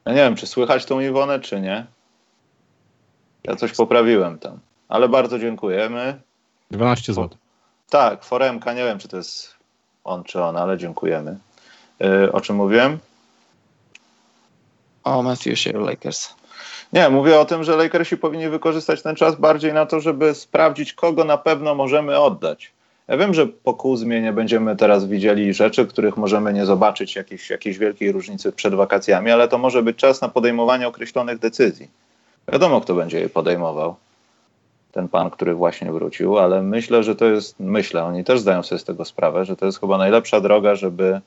Ja nie wiem, czy słychać tą Iwonę, czy nie. Ja coś poprawiłem tam. Ale bardzo dziękujemy. 12 zł. Tak, Foremka, nie wiem, czy to jest on, czy ona, ale dziękujemy. Yy, o czym mówiłem? O Matthewsie Lakers. Nie, mówię o tym, że Lakersi powinni wykorzystać ten czas bardziej na to, żeby sprawdzić, kogo na pewno możemy oddać. Ja wiem, że po Kuzmie nie będziemy teraz widzieli rzeczy, których możemy nie zobaczyć, jakiejś, jakiejś wielkiej różnicy przed wakacjami, ale to może być czas na podejmowanie określonych decyzji. Wiadomo, kto będzie je podejmował. Ten pan, który właśnie wrócił, ale myślę, że to jest, myślę, oni też zdają sobie z tego sprawę, że to jest chyba najlepsza droga, żeby,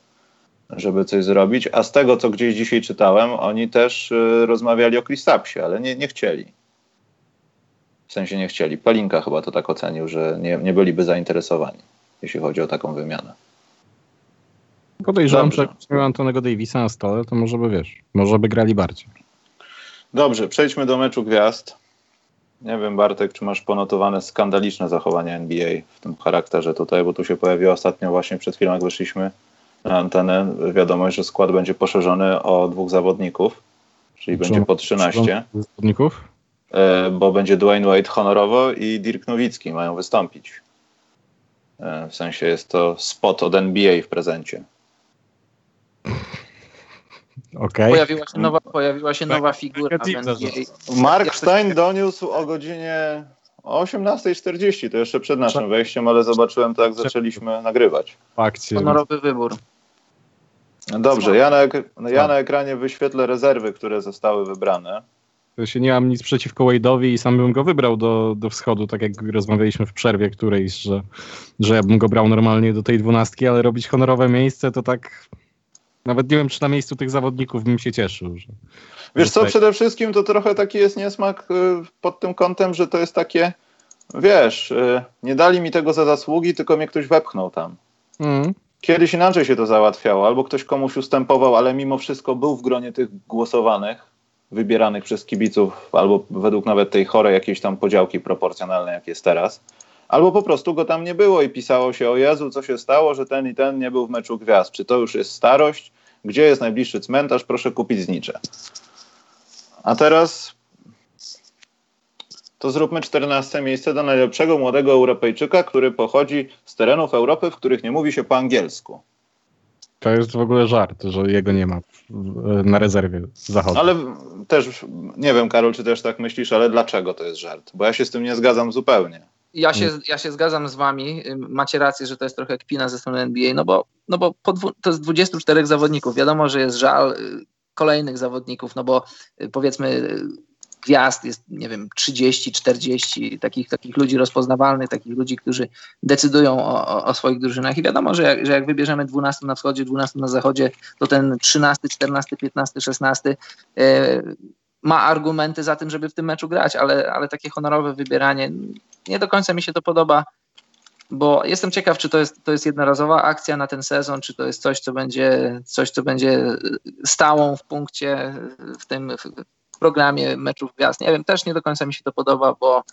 żeby coś zrobić. A z tego, co gdzieś dzisiaj czytałem, oni też y, rozmawiali o Kristapsie, ale nie, nie chcieli. W sensie nie chcieli. Palinka chyba to tak ocenił, że nie, nie byliby zainteresowani, jeśli chodzi o taką wymianę. Podejrzewam, że jak miał Antonego Davisa na stole, to może by, wiesz, może by grali bardziej. Dobrze, przejdźmy do meczu gwiazd. Nie wiem, Bartek, czy masz ponotowane skandaliczne zachowania NBA w tym charakterze tutaj, bo tu się pojawiło ostatnio właśnie przed chwilą, jak wyszliśmy, na antenę wiadomość, że skład będzie poszerzony o dwóch zawodników, czyli będzie po 13. Zawodników? E, bo będzie Dwayne Wade honorowo i Dirk Nowicki mają wystąpić. E, w sensie jest to spot od NBA w prezencie. <laughs> Okay. Pojawiła się nowa, pojawiła się nowa figura. Mark Stein doniósł o godzinie 18.40, to jeszcze przed naszym wejściem, ale zobaczyłem to, jak zaczęliśmy nagrywać. Akcję. Honorowy wybór. Dobrze, ja na, ek- ja na ekranie wyświetlę rezerwy, które zostały wybrane. To się nie mam nic przeciwko Wade'owi i sam bym go wybrał do, do wschodu, tak jak rozmawialiśmy w przerwie którejś, że, że ja bym go brał normalnie do tej dwunastki, ale robić honorowe miejsce to tak... Nawet nie wiem, czy na miejscu tych zawodników bym się cieszył. Że, Wiesz co, przede wszystkim to trochę taki jest niesmak y, pod tym kątem, że to jest takie, wiesz, y, nie dali mi tego za zasługi, tylko mnie ktoś wepchnął tam. Mm. Kiedyś inaczej się to załatwiało, albo ktoś komuś ustępował, ale mimo wszystko był w gronie tych głosowanych, wybieranych przez kibiców, albo według nawet tej chorej jakiejś tam podziałki proporcjonalnej, jak jest teraz. Albo po prostu go tam nie było i pisało się, o Jezu, co się stało, że ten i ten nie był w meczu gwiazd. Czy to już jest starość? Gdzie jest najbliższy cmentarz? Proszę kupić znicze. A teraz to zróbmy 14 miejsce do najlepszego młodego Europejczyka, który pochodzi z terenów Europy, w których nie mówi się po angielsku. To jest w ogóle żart, że jego nie ma na rezerwie zachodu. Ale też, nie wiem Karol, czy też tak myślisz, ale dlaczego to jest żart? Bo ja się z tym nie zgadzam zupełnie. Ja się, ja się zgadzam z wami. Macie rację, że to jest trochę kpina ze strony NBA, no bo, no bo po dwu, to jest 24 zawodników. Wiadomo, że jest żal y, kolejnych zawodników, no bo y, powiedzmy gwiazd jest, nie wiem, 30, 40 takich, takich ludzi rozpoznawalnych, takich ludzi, którzy decydują o, o, swoich drużynach. I wiadomo, że jak, że jak wybierzemy 12 na wschodzie, 12 na zachodzie, to ten 13, 14, 15, 16 yy, ma argumenty za tym, żeby w tym meczu grać, ale, ale takie honorowe wybieranie nie do końca mi się to podoba, bo jestem ciekaw, czy to jest, to jest jednorazowa akcja na ten sezon, czy to jest coś, co będzie, coś, co będzie stałą w punkcie w tym programie meczów gwiazd. Nie wiem, też nie do końca mi się to podoba, bo,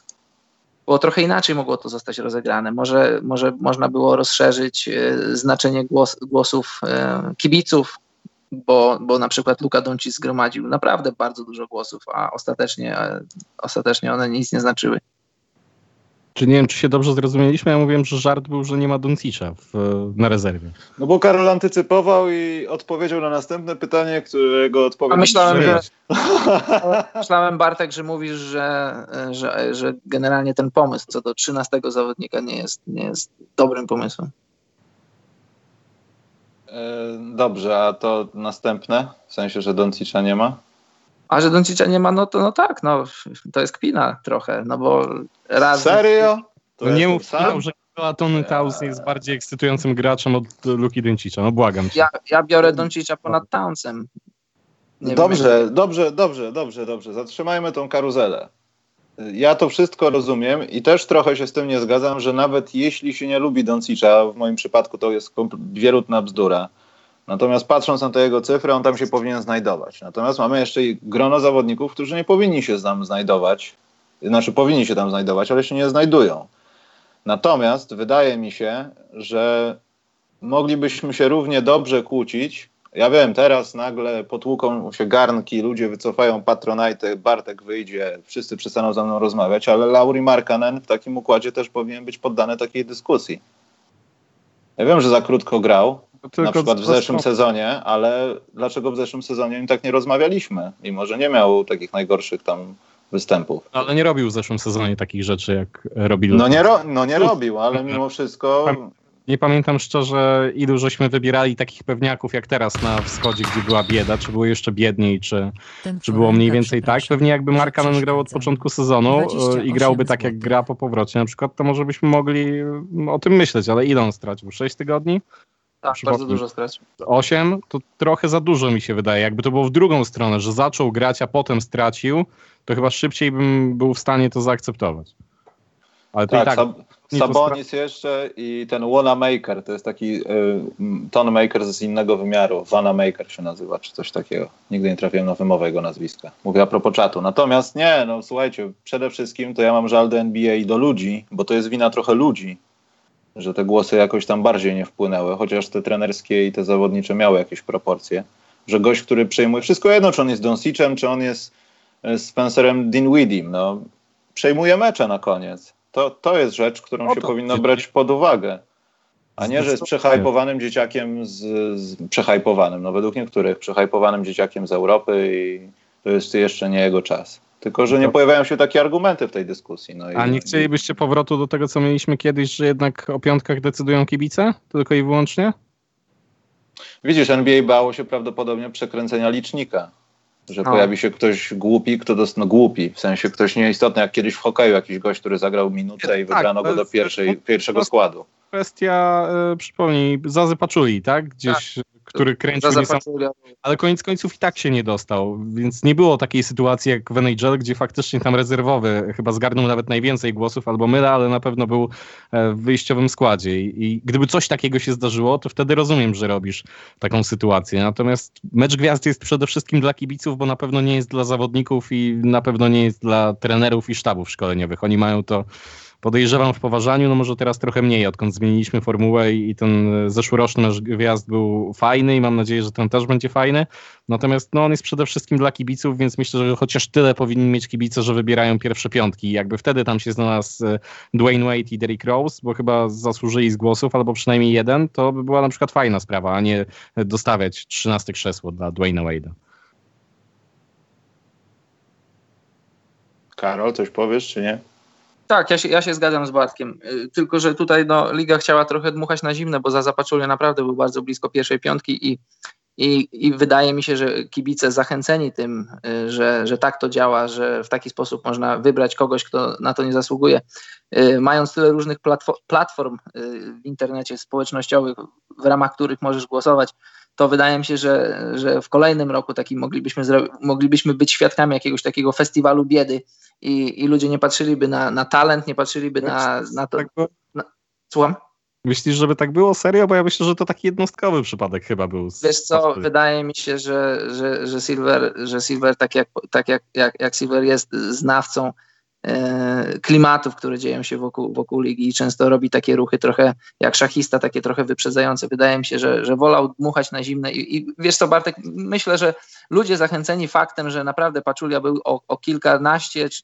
bo trochę inaczej mogło to zostać rozegrane. Może, może można było rozszerzyć e, znaczenie głos, głosów e, kibiców, bo, bo na przykład Luka Doncic zgromadził naprawdę bardzo dużo głosów, a ostatecznie, ostatecznie one nic nie znaczyły. Czy nie wiem, czy się dobrze zrozumieliśmy? Ja mówiłem, że żart był, że nie ma Doncicza w, na rezerwie. No bo Karol antycypował i odpowiedział na następne pytanie, którego odpowiedź... A myślałem, że, <laughs> myślałem Bartek, że mówisz, że, że, że generalnie ten pomysł co do 13 zawodnika nie jest, nie jest dobrym pomysłem. Dobrze, a to następne? W sensie, że Doncicza nie ma? A że Doncicza nie ma, no to no tak, no to jest kpina trochę, no bo raz... Serio? To no nie mów sam, że Tony Towns jest bardziej ekscytującym graczem od Luki Doncicza, no błagam cię. Ja, ja biorę Doncicza ponad Townsem. Nie dobrze, wiem, dobrze, dobrze, dobrze, dobrze. Zatrzymajmy tą karuzelę. Ja to wszystko rozumiem i też trochę się z tym nie zgadzam, że nawet jeśli się nie lubi Doncicza, w moim przypadku to jest wierutna bzdura, Natomiast patrząc na te jego cyfry, on tam się powinien znajdować. Natomiast mamy jeszcze grono zawodników, którzy nie powinni się tam znajdować. Znaczy powinni się tam znajdować, ale się nie znajdują. Natomiast wydaje mi się, że moglibyśmy się równie dobrze kłócić. Ja wiem, teraz nagle potłuką się garnki, ludzie wycofają Patronite, Bartek wyjdzie, wszyscy przestaną ze mną rozmawiać, ale Lauri Markanen w takim układzie też powinien być poddany takiej dyskusji. Ja wiem, że za krótko grał, na przykład w zeszłym sezonie, ale dlaczego w zeszłym sezonie im tak nie rozmawialiśmy? Mimo, że nie miał takich najgorszych tam występów. Ale nie robił w zeszłym sezonie takich rzeczy, jak robił. No nie, ro, no nie robił, ale <laughs> mimo wszystko... Nie pamiętam szczerze, ilu żeśmy wybierali takich pewniaków jak teraz na wschodzie, gdzie była bieda, czy było jeszcze biedniej, czy, czy było mniej więcej tak. Pewnie jakby Markanen grał od początku sezonu i grałby tak jak gra po powrocie na przykład, to może byśmy mogli o tym myśleć, ale ile on stracił? 6 tygodni? Tak, bardzo dużo stracił. 8 to trochę za dużo mi się wydaje. Jakby to było w drugą stronę, że zaczął grać, a potem stracił, to chyba szybciej bym był w stanie to zaakceptować. Ale to tak, i tak Sab Sabonis jeszcze i ten Wanamaker, to jest taki y, tonmaker z innego wymiaru. Wanamaker się nazywa, czy coś takiego. Nigdy nie trafiłem na wymowę jego nazwiska. Mówię a propos czatu. Natomiast nie, no słuchajcie, przede wszystkim to ja mam żal do NBA i do ludzi, bo to jest wina trochę ludzi, że te głosy jakoś tam bardziej nie wpłynęły, chociaż te trenerskie i te zawodnicze miały jakieś proporcje. Że gość, który przejmuje, wszystko jedno, czy on jest Donsicem, czy on jest e, Spencerem Dinwiddiem, no, przejmuje mecze na koniec. To, to jest rzecz, którą O się powinno brać pod uwagę. A nie, że jest przehajpowanym dzieciakiem z, z przehajpowanym, no według niektórych przehajpowanym dzieciakiem z Europy i to jest jeszcze nie jego czas. Tylko, że nie To- pojawiają się takie argumenty w tej dyskusji. No i, A nie chcielibyście powrotu do tego, co mieliśmy kiedyś, że jednak o piątkach decydują kibice? Tylko i wyłącznie? Widzisz, NBA bało się prawdopodobnie przekręcenia licznika. Że No. pojawi się ktoś głupi, kto dost, no głupi, w sensie ktoś nieistotny, jak kiedyś w hokeju jakiś gość, który zagrał minutę i Tak, wybrano go do pierwszej, to- pierwszego składu. Kwestia, e, przypomnij, Zazy Paczuli, tak? Gdzieś, który kręcił Za niesam... Pachulia. ale koniec końców i tak się nie dostał, więc nie było takiej sytuacji jak w NHL, gdzie faktycznie tam rezerwowy chyba zgarnął nawet najwięcej głosów, albo mylę, ale na pewno był e, w wyjściowym składzie. I gdyby coś takiego się zdarzyło, to wtedy rozumiem, że robisz taką sytuację, natomiast mecz gwiazd jest przede wszystkim dla kibiców, bo na pewno nie jest dla zawodników i na pewno nie jest dla trenerów i sztabów szkoleniowych, oni mają to podejrzewam w poważaniu, no może teraz trochę mniej, odkąd zmieniliśmy formułę i, ten e, zeszłoroczny nasz był fajny i mam nadzieję, że ten też będzie fajny. Natomiast no, on jest przede wszystkim dla kibiców, więc myślę, że chociaż tyle powinni mieć kibice, że wybierają pierwsze piątki. I jakby wtedy tam się znalazł e, Dwayne Wade i Derrick Rose, bo chyba zasłużyli z głosów, albo przynajmniej jeden, to by była na przykład fajna sprawa, a nie dostawiać 13 krzesło dla Dwayne'a Wade'a. Karol, coś powiesz, czy nie? Tak, ja się, ja się zgadzam z Bartkiem. Y, Tylko, że tutaj no, liga chciała trochę dmuchać na zimne, bo za Zapaczulia naprawdę był bardzo blisko pierwszej piątki i, i, i wydaje mi się, że kibice zachęceni tym, y, że, że tak to działa, że w taki sposób można wybrać kogoś, kto na to nie zasługuje, y, mając tyle różnych platfo- platform w internecie społecznościowych, w ramach których możesz głosować, to wydaje mi się, że, że w kolejnym roku taki moglibyśmy, moglibyśmy być świadkami jakiegoś takiego festiwalu biedy i, i ludzie nie patrzyliby na, na talent, nie patrzyliby na, na to. Tak, bo Słucham? myślisz, żeby tak było? Serio? Bo ja myślę, że to taki jednostkowy przypadek chyba był. z- Wiesz co, wydaje mi się, że, że, że Silver, że Silver tak, jak, tak jak, jak, jak Silver jest znawcą e, klimatów, które dzieją się wokół, wokół ligi i często robi takie ruchy trochę jak szachista, takie trochę wyprzedzające. Wydaje mi się, że, że wolał dmuchać na zimne i, i wiesz co Bartek, myślę, że ludzie zachęceni faktem, że naprawdę Paczulia był o, o kilkanaście czy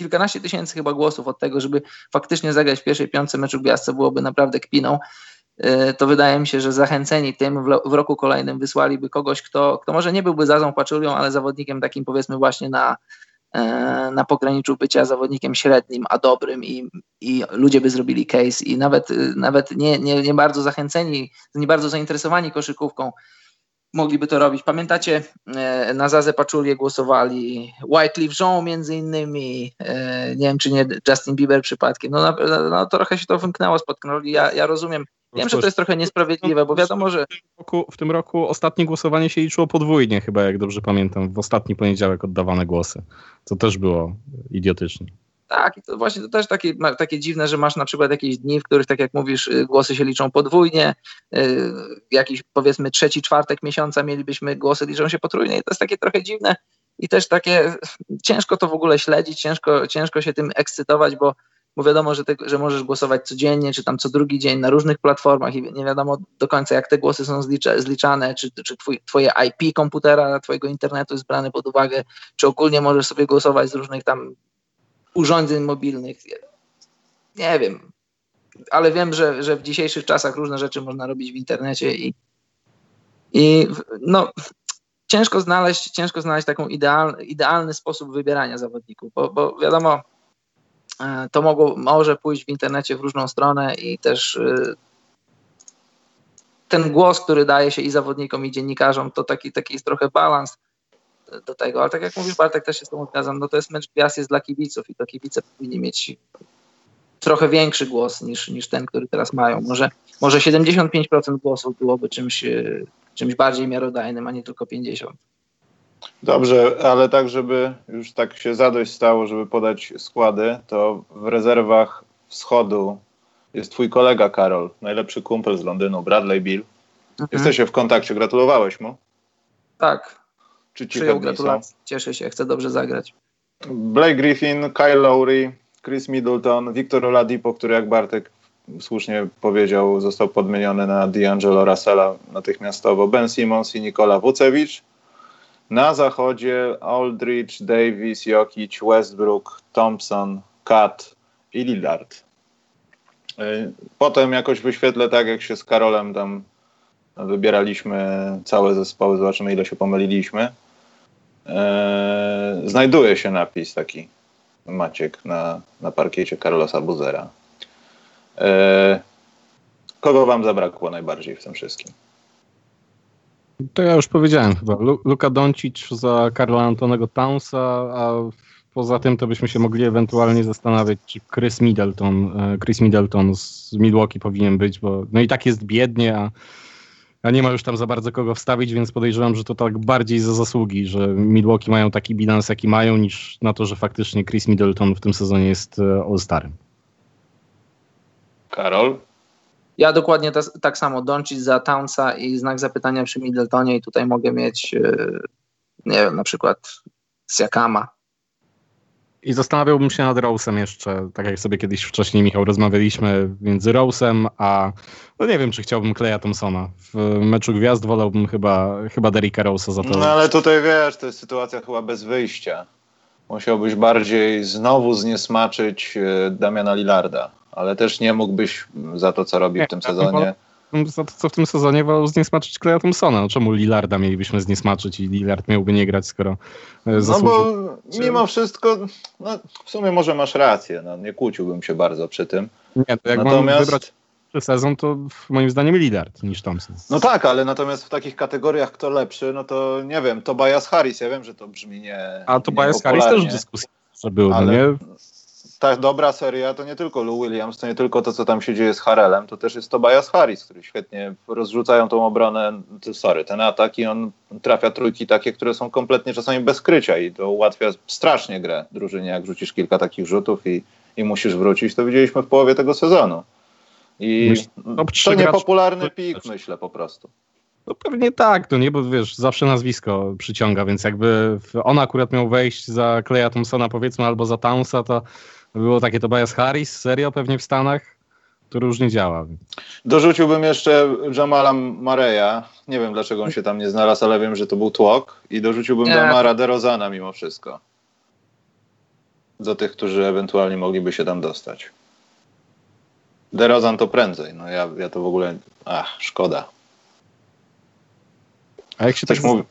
kilkanaście tysięcy chyba głosów od tego, żeby faktycznie zagrać w pierwszej piątce meczu gwiazd, byłoby naprawdę kpiną, y, to wydaje mi się, że zachęceni tym w, roku kolejnym wysłaliby kogoś, kto, kto może nie byłby Zazą Paczulią, ale zawodnikiem takim powiedzmy właśnie na, e, na pograniczu bycia zawodnikiem średnim, a dobrym i, i ludzie by zrobili case i nawet, nawet nie, nie, nie bardzo zachęceni, nie bardzo zainteresowani koszykówką mogliby to robić. Pamiętacie, e, na Zazę Paczulię głosowali Wycliffe Jean między innymi, e, nie wiem czy nie Justin Bieber przypadkiem, no, no trochę się to wymknęło spod kontroli, ja, ja rozumiem, wiem, że to jest trochę niesprawiedliwe, bo wiadomo, że roku, w tym roku ostatnie głosowanie się liczyło podwójnie, chyba jak dobrze pamiętam, w ostatni poniedziałek oddawane głosy. To też było idiotyczne. Tak, i to właśnie to też takie, ma- takie dziwne, że masz na przykład jakieś dni, w których, tak jak mówisz, y, głosy się liczą podwójnie. y, Jakiś powiedzmy trzeci, czwartek miesiąca mielibyśmy głosy liczą się potrójnie i to jest takie trochę dziwne i też takie ciężko to w ogóle śledzić, ciężko, ciężko się tym ekscytować, bo, bo wiadomo, że, ty, że możesz głosować codziennie, czy tam co drugi dzień na różnych platformach i nie wiadomo do końca, jak te głosy są zlicza, zliczane, czy, czy twój, twoje IP komputera, twojego internetu jest brane pod uwagę, czy ogólnie możesz sobie głosować z różnych tam urządzeń mobilnych. Nie wiem, ale wiem, że, że w dzisiejszych czasach różne rzeczy można robić w internecie i, i no, ciężko znaleźć, ciężko znaleźć taką ideal, idealny sposób wybierania zawodników, bo, bo wiadomo, e, to mogło, może pójść w internecie w różną stronę i też e, ten głos, który daje się i zawodnikom, i dziennikarzom, to taki, taki jest trochę balans do tego, ale tak jak mówisz Bartek, też się z tą zgadzam, no to jest mecz gwiazd jest dla kibiców i to kibice powinni mieć trochę większy głos niż, niż ten, który teraz mają. Może, może 75% głosów byłoby czymś, e, czymś bardziej miarodajnym, a nie tylko 50%. Dobrze, ale tak, żeby już tak się zadość stało, żeby podać składy, to w rezerwach wschodu jest twój kolega Karol, najlepszy kumpel z Londynu, Bradley Bill. Jesteście w kontakcie, gratulowałeś mu? Tak, Czy ci przyjął gratulacje, cieszę się, chcę dobrze zagrać. Blake Griffin, Kyle Lowry, Chris Middleton, Victor Oladipo, który jak Bartek słusznie powiedział, został podmieniony na D'Angelo Russella natychmiastowo Ben Simmons i Nikola Vucevic. Na zachodzie Aldridge, Davis, Jokic, Westbrook, Thompson, Kat i Lillard. Y, potem jakoś wyświetlę tak, jak się z Karolem tam wybieraliśmy całe zespoły, zobaczymy ile się pomyliliśmy. E, znajduje się napis taki Maciek na, na parkiecie Carlosa Buzera. E, kogo wam zabrakło najbardziej w tym wszystkim? To ja już powiedziałem chyba. Luka Doncic za Karla Antonego Townsa, a poza tym to byśmy się mogli ewentualnie zastanawiać, czy Chris Middleton, e, Chris Middleton z Milwaukee powinien być, bo no i tak jest biednie, a a nie ma już tam za bardzo kogo wstawić, więc podejrzewam, że to tak bardziej za zasługi, że Milwaukee mają taki bilans, jaki mają, niż na to, że faktycznie Chris Middleton w tym sezonie jest e, All-Starem. Karol? Ja dokładnie ta, tak samo, Doncic za Townsa i znak zapytania przy Middletonie i tutaj mogę mieć, e, nie wiem, na przykład Siakama, i zastanawiałbym się nad Rose'em jeszcze, tak jak sobie kiedyś wcześniej, Michał, rozmawialiśmy między Rose'em a, no nie wiem, czy chciałbym Kleja Thompsona. W meczu gwiazd wolałbym chyba, chyba Derricka Rose'a za to. No ale tutaj wiesz, to jest sytuacja chyba bez wyjścia. Musiałbyś bardziej znowu zniesmaczyć e, Damiana Lillarda, ale też nie mógłbyś za to, co robi w tym sezonie za to, co w tym sezonie wolał zniesmaczyć Kleja Thompsona. No, czemu Lillarda mielibyśmy zniesmaczyć i Lillard miałby nie grać, skoro e, zasłużył... No bo mimo wszystko, no, w sumie może masz rację, no, nie kłóciłbym się bardzo przy tym. Nie, to jak Natomiast... mam wybrać sezon, to moim zdaniem Lillard niż Thompson. No tak, ale natomiast w takich kategoriach kto lepszy, no to nie wiem, Tobias Harris, ja wiem, że to brzmi nie A Tobias Harris też w dyskusji że był, no ale... nie? Ta dobra seria to nie tylko Lou Williams, to nie tylko to, co tam się dzieje z Harelem, to też jest Tobias Harris, który świetnie rozrzucają tą obronę, sorry, ten atak i on trafia trójki takie, które są kompletnie czasami bez krycia i to ułatwia strasznie grę drużynie, jak rzucisz kilka takich rzutów i, i musisz wrócić, to widzieliśmy w połowie tego sezonu. I to niepopularny pik, myślę po prostu. No pewnie tak, to nie, bo wiesz, zawsze nazwisko przyciąga, więc jakby on akurat miał wejść za Kleja Thompsona powiedzmy albo za Townsa, to było takie Tobias Harris, serio pewnie w Stanach, to różnie działa. Dorzuciłbym jeszcze Jamala Mareya. Nie wiem, dlaczego on się tam nie znalazł, ale wiem, że to był tłok. I dorzuciłbym nie. Damara DeRozana mimo wszystko. Do tych, którzy ewentualnie mogliby się tam dostać. DeRozan to prędzej. No ja, ja to w ogóle... Ach, szkoda. A jak się tak mówi...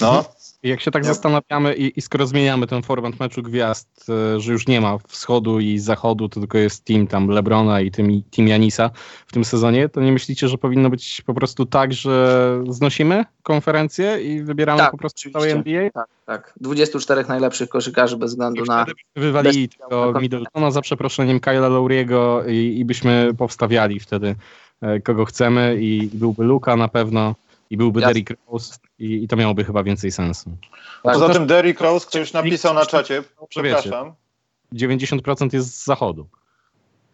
No? Jak się tak zastanawiamy i, i, skoro zmieniamy ten format meczu gwiazd, e, że już nie ma wschodu i zachodu, to tylko jest team tam Lebrona i team, team Janisa w tym sezonie, to nie myślicie, że powinno być po prostu tak, że znosimy konferencję i wybieramy tak, po prostu całe NBA? Tak, tak. 24 najlepszych koszykarzy bez względu I na... Wywalili tylko Middletona za przeproszeniem Kyla Lauriego i, i byśmy powstawiali wtedy e, kogo chcemy i byłby Luka na pewno i byłby Jasne. Derrick Rose i, i, to miałoby chyba więcej sensu. Tak, Poza tym Derrick Rose, ktoś napisał na czacie, przepraszam. 90% jest z zachodu.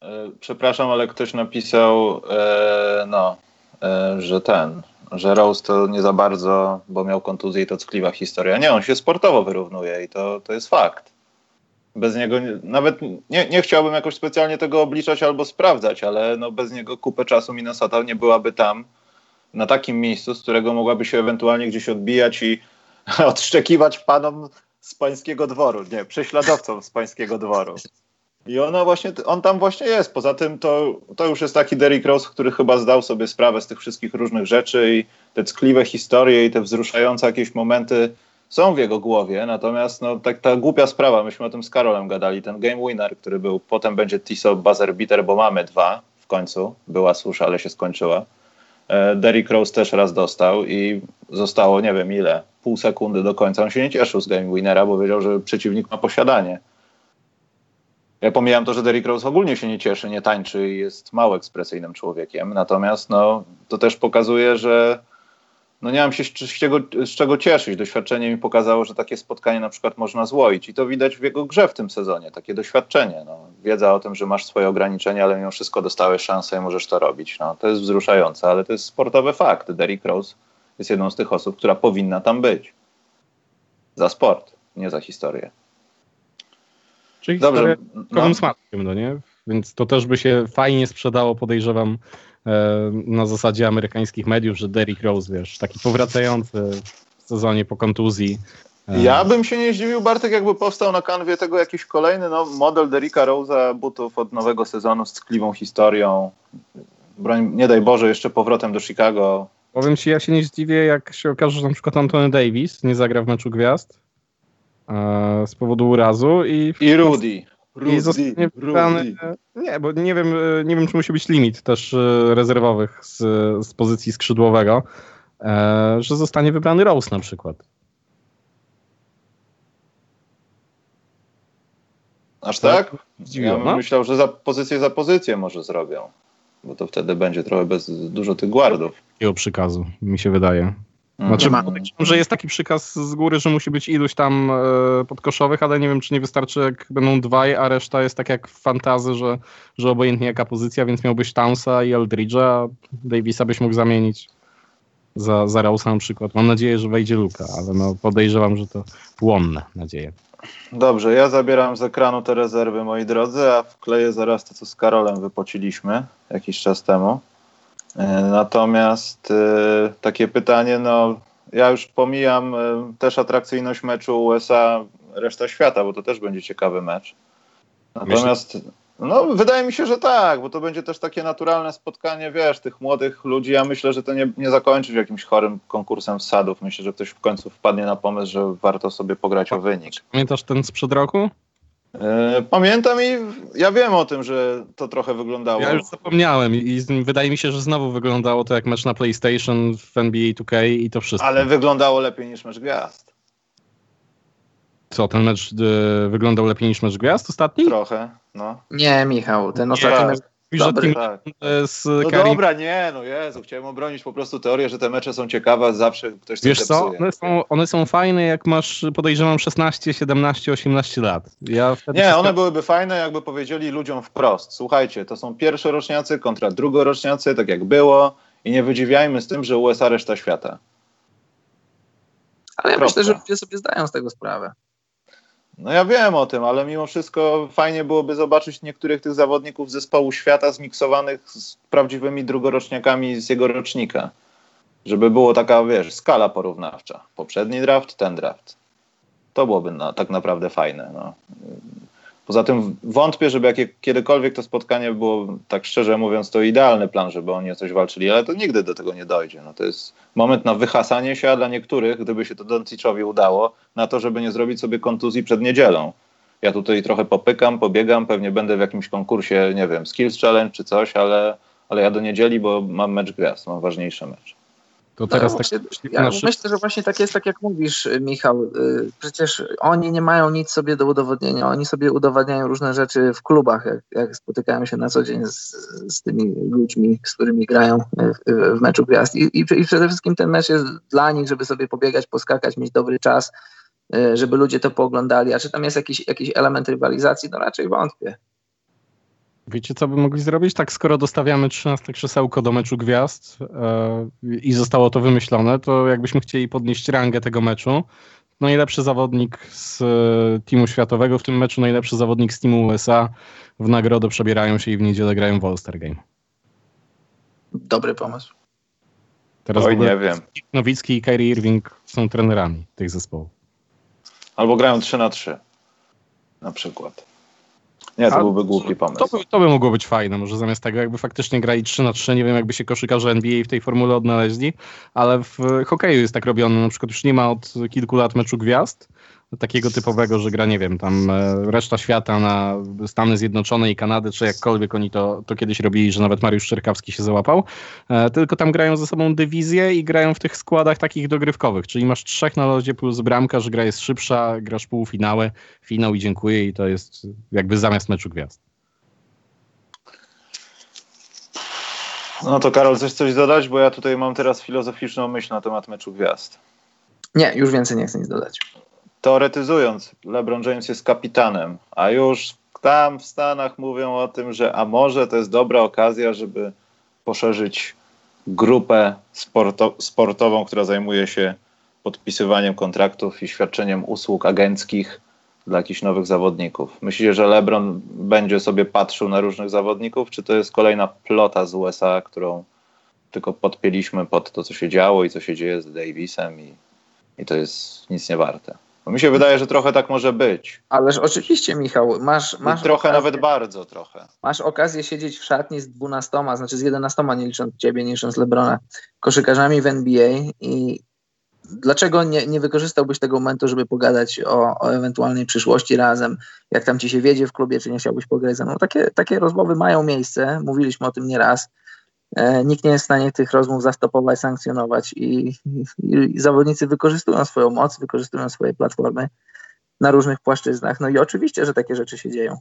E, przepraszam, ale ktoś napisał, e, no, e, że ten, że Rose to nie za bardzo, bo miał kontuzję i to ckliwa historia. Nie, on się sportowo wyrównuje i to, to jest fakt. Bez niego nie, nawet nie, nie chciałbym jakoś specjalnie tego obliczać albo sprawdzać, ale no bez niego kupę czasu Minnesota nie byłaby tam, na takim miejscu, z którego mogłaby się ewentualnie gdzieś odbijać i <laughs> odszczekiwać panom z pańskiego dworu, nie, prześladowcom z pańskiego dworu. I ona właśnie, on tam właśnie jest. Poza tym to, to już jest taki Derrick Rose, który chyba zdał sobie sprawę z tych wszystkich różnych rzeczy i te ckliwe historie i te wzruszające jakieś momenty są w jego głowie. Natomiast no, tak ta głupia sprawa, myśmy o tym z Karolem gadali, ten game winner, który był, potem będzie Tiso buzzer beater, bo mamy dwa w końcu. Była susza, ale się skończyła. E, Derrick Rose też raz dostał i zostało nie wiem ile, pół sekundy do końca. On się nie cieszył z game winnera, bo wiedział, że przeciwnik ma posiadanie. Ja pomijam to, że Derrick Rose ogólnie się nie cieszy, nie tańczy i jest mało ekspresyjnym człowiekiem. Natomiast no, to też pokazuje, że no nie mam się z czego, z czego cieszyć. Doświadczenie mi pokazało, że takie spotkanie na przykład można złoić i to widać w jego grze w tym sezonie, takie doświadczenie. No. Wiedza o tym, że masz swoje ograniczenia, ale mimo wszystko dostałeś szansę i możesz to robić. No. To jest wzruszające, ale to jest sportowy fakt. Derrick Rose jest jedną z tych osób, która powinna tam być. Za sport, nie za historię. Czyli Dobrze. No. Smatkiem, no nie? więc to też by się fajnie sprzedało, podejrzewam, na zasadzie amerykańskich mediów, że Derrick Rose, wiesz, taki powracający w sezonie po kontuzji. E, ja bym się nie zdziwił, Bartek, jakby powstał na kanwie tego jakiś kolejny no, model Derricka Rose'a, butów od nowego sezonu z tkliwą historią. Broń, nie daj Boże, jeszcze powrotem do Chicago. Powiem ci, ja się nie zdziwię, jak się okaże, że na przykład Antony Davis nie zagra w meczu gwiazd e, z powodu urazu i... I Rudy. Rudy, I zostanie wybrany, nie, bo nie wiem, e, nie wiem, czy musi być limit też e, rezerwowych z, z pozycji skrzydłowego, e, że zostanie wybrany Rose na przykład. Aż tak? Ja bym no? myślał, że za pozycję za pozycję może zrobią. Bo to wtedy będzie trochę bez dużo tych guardów. Takiego przykazu, mi się wydaje. Znaczy, mm. podejrzewam, że jest taki przykaz z góry, że musi być iluś tam e, podkoszowych, ale nie wiem, czy nie wystarczy, jak będą dwaj, a reszta jest tak jak w fantazy, że, że obojętnie jaka pozycja, więc miałbyś Townsa i Eldridge'a, a Davisa byś mógł zamienić za, za Rausa na przykład. Mam nadzieję, że wejdzie Luka, ale no podejrzewam, że to płonne nadzieje. Dobrze, ja zabieram z ekranu te rezerwy, moi drodzy, a wkleję zaraz to, co z Karolem wypociliśmy jakiś czas temu. E, natomiast e, takie pytanie, no ja już pomijam e, też atrakcyjność meczu USA, reszta świata, bo to też będzie ciekawy mecz. Natomiast no, wydaje mi się, że tak, bo to będzie też takie naturalne spotkanie, wiesz, tych młodych ludzi. Ja myślę, że to nie, nie zakończy się jakimś chorym konkursem wsadów. Myślę, że ktoś w końcu wpadnie na pomysł, że warto sobie pograć o wynik. Pamiętasz ten sprzed roku? E, pamiętam i ja wiem o tym, że to trochę wyglądało. Ja już zapomniałem i wydaje mi się, że znowu wyglądało to jak mecz na PlayStation w NBA 2K i to wszystko. Ale wyglądało lepiej niż mecz gwiazd. Co, ten mecz y, wyglądał lepiej niż mecz gwiazd ostatni? Trochę, no. Nie, Michał, ten ostatni mecz Dobry, tak. z no Karim... dobra, nie, no Jezu, chciałem obronić po prostu teorię, że te mecze są ciekawe, zawsze ktoś Wiesz co, one są, one są fajne, jak masz, podejrzewam, 16, 17, 18 lat. Ja nie, one byłyby fajne, jakby powiedzieli ludziom wprost, słuchajcie, to są pierwszoroczniacy kontra drugoroczniacy, tak jak było i nie wydziwiajmy z tym, że USA reszta świata. Ale ja Kropka. myślę, że ludzie sobie zdają z tego sprawę. No ja wiem o tym, ale mimo wszystko fajnie byłoby zobaczyć niektórych tych zawodników zespołu świata zmiksowanych z prawdziwymi drugoroczniakami z jego rocznika. Żeby było taka, wiesz, skala porównawcza. Poprzedni draft, ten draft. To byłoby na, tak naprawdę fajne. No. Poza tym wątpię, żeby jakie, kiedykolwiek to spotkanie było, tak szczerze mówiąc, to idealny plan, żeby oni o coś walczyli, ale to nigdy do tego nie dojdzie. No, to jest moment na wyhasanie się, a dla niektórych, gdyby się to Donciczowi udało, na to, żeby nie zrobić sobie kontuzji przed niedzielą. Ja tutaj trochę popykam, pobiegam, pewnie będę w jakimś konkursie, nie wiem, Skills Challenge czy coś, ale, ale ja do niedzieli, bo mam mecz gwiazd, mam ważniejszy mecz. To teraz no, tak, ja naszy... myślę, że właśnie tak jest, tak jak mówisz, Michał. Y, przecież oni nie mają nic sobie do udowodnienia. Oni sobie udowadniają różne rzeczy w klubach, jak, jak spotykają się na co dzień z, z tymi ludźmi, z którymi grają w, w meczu gwiazd. I, i, I przede wszystkim ten mecz jest dla nich, żeby sobie pobiegać, poskakać, mieć dobry czas, y, żeby ludzie to pooglądali. A czy tam jest jakiś, jakiś element rywalizacji? No raczej wątpię. Wiecie, co by mogli zrobić? Tak, skoro dostawiamy 13 krzesełko do meczu gwiazd yy, i zostało to wymyślone, to jakbyśmy chcieli podnieść rangę tego meczu, najlepszy zawodnik z e, teamu światowego w tym meczu, najlepszy zawodnik z teamu USA w nagrodę przebierają się i w niedzielę grają w All-Star Game. Dobry pomysł. Teraz Oj, nie wiem. Nowicki i Kyrie Irving są trenerami tych zespołów. Albo grają 3 na 3 na przykład. Nie, to A, byłby głupi pomysł. To, to, by mogło być fajne, może zamiast tego jakby faktycznie grali 3 na 3, nie wiem jakby się koszykarze NBA w tej formule odnaleźli, ale w hokeju jest tak robione, na przykład już nie ma od kilku lat meczu gwiazd, takiego typowego, że gra, nie wiem, tam e, reszta świata na Stany Zjednoczone i Kanadę, czy jakkolwiek oni to, to kiedyś robili, że nawet Mariusz Czerkawski się załapał, e, tylko tam grają ze sobą dywizje i grają w tych składach takich dogrywkowych, czyli masz trzech na lodzie plus bramka, że gra jest szybsza, grasz półfinały, finał i dziękuję i to jest jakby zamiast meczu gwiazd. No to Karol, chcesz coś dodać? Bo ja tutaj mam teraz filozoficzną myśl na temat meczu gwiazd. Nie, już więcej nie chcę nic dodać teoretyzując, LeBron James jest kapitanem, a już tam w Stanach mówią o tym, że a może to jest dobra okazja, żeby poszerzyć grupę sporto sportową, która zajmuje się podpisywaniem kontraktów i świadczeniem usług agenckich dla jakichś nowych zawodników. Myślicie, że LeBron będzie sobie patrzył na różnych zawodników, czy to jest kolejna plota z USA, którą tylko podpięliśmy pod to, co się działo i co się dzieje z Davisem i, i to jest nic nie warte? Bo mi się wydaje, że trochę tak może być. Ależ oczywiście, Michał, masz, masz trochę, okazję, nawet bardzo trochę. Masz okazję siedzieć w szatni z dwunastoma, znaczy z jedenastoma, nie licząc ciebie, nie licząc Lebrona, koszykarzami w NBA i dlaczego nie, nie wykorzystałbyś tego momentu, żeby pogadać o, o ewentualnej przyszłości razem, jak tam ci się wiedzie w klubie, czy nie chciałbyś pograć ze mną? Takie, takie rozmowy mają miejsce, mówiliśmy o tym nieraz. E, nikt nie jest w stanie tych rozmów zastopować, sankcjonować i, i, i zawodnicy wykorzystują swoją moc, wykorzystują swoje platformy na różnych płaszczyznach. No i oczywiście, że takie rzeczy się dzieją.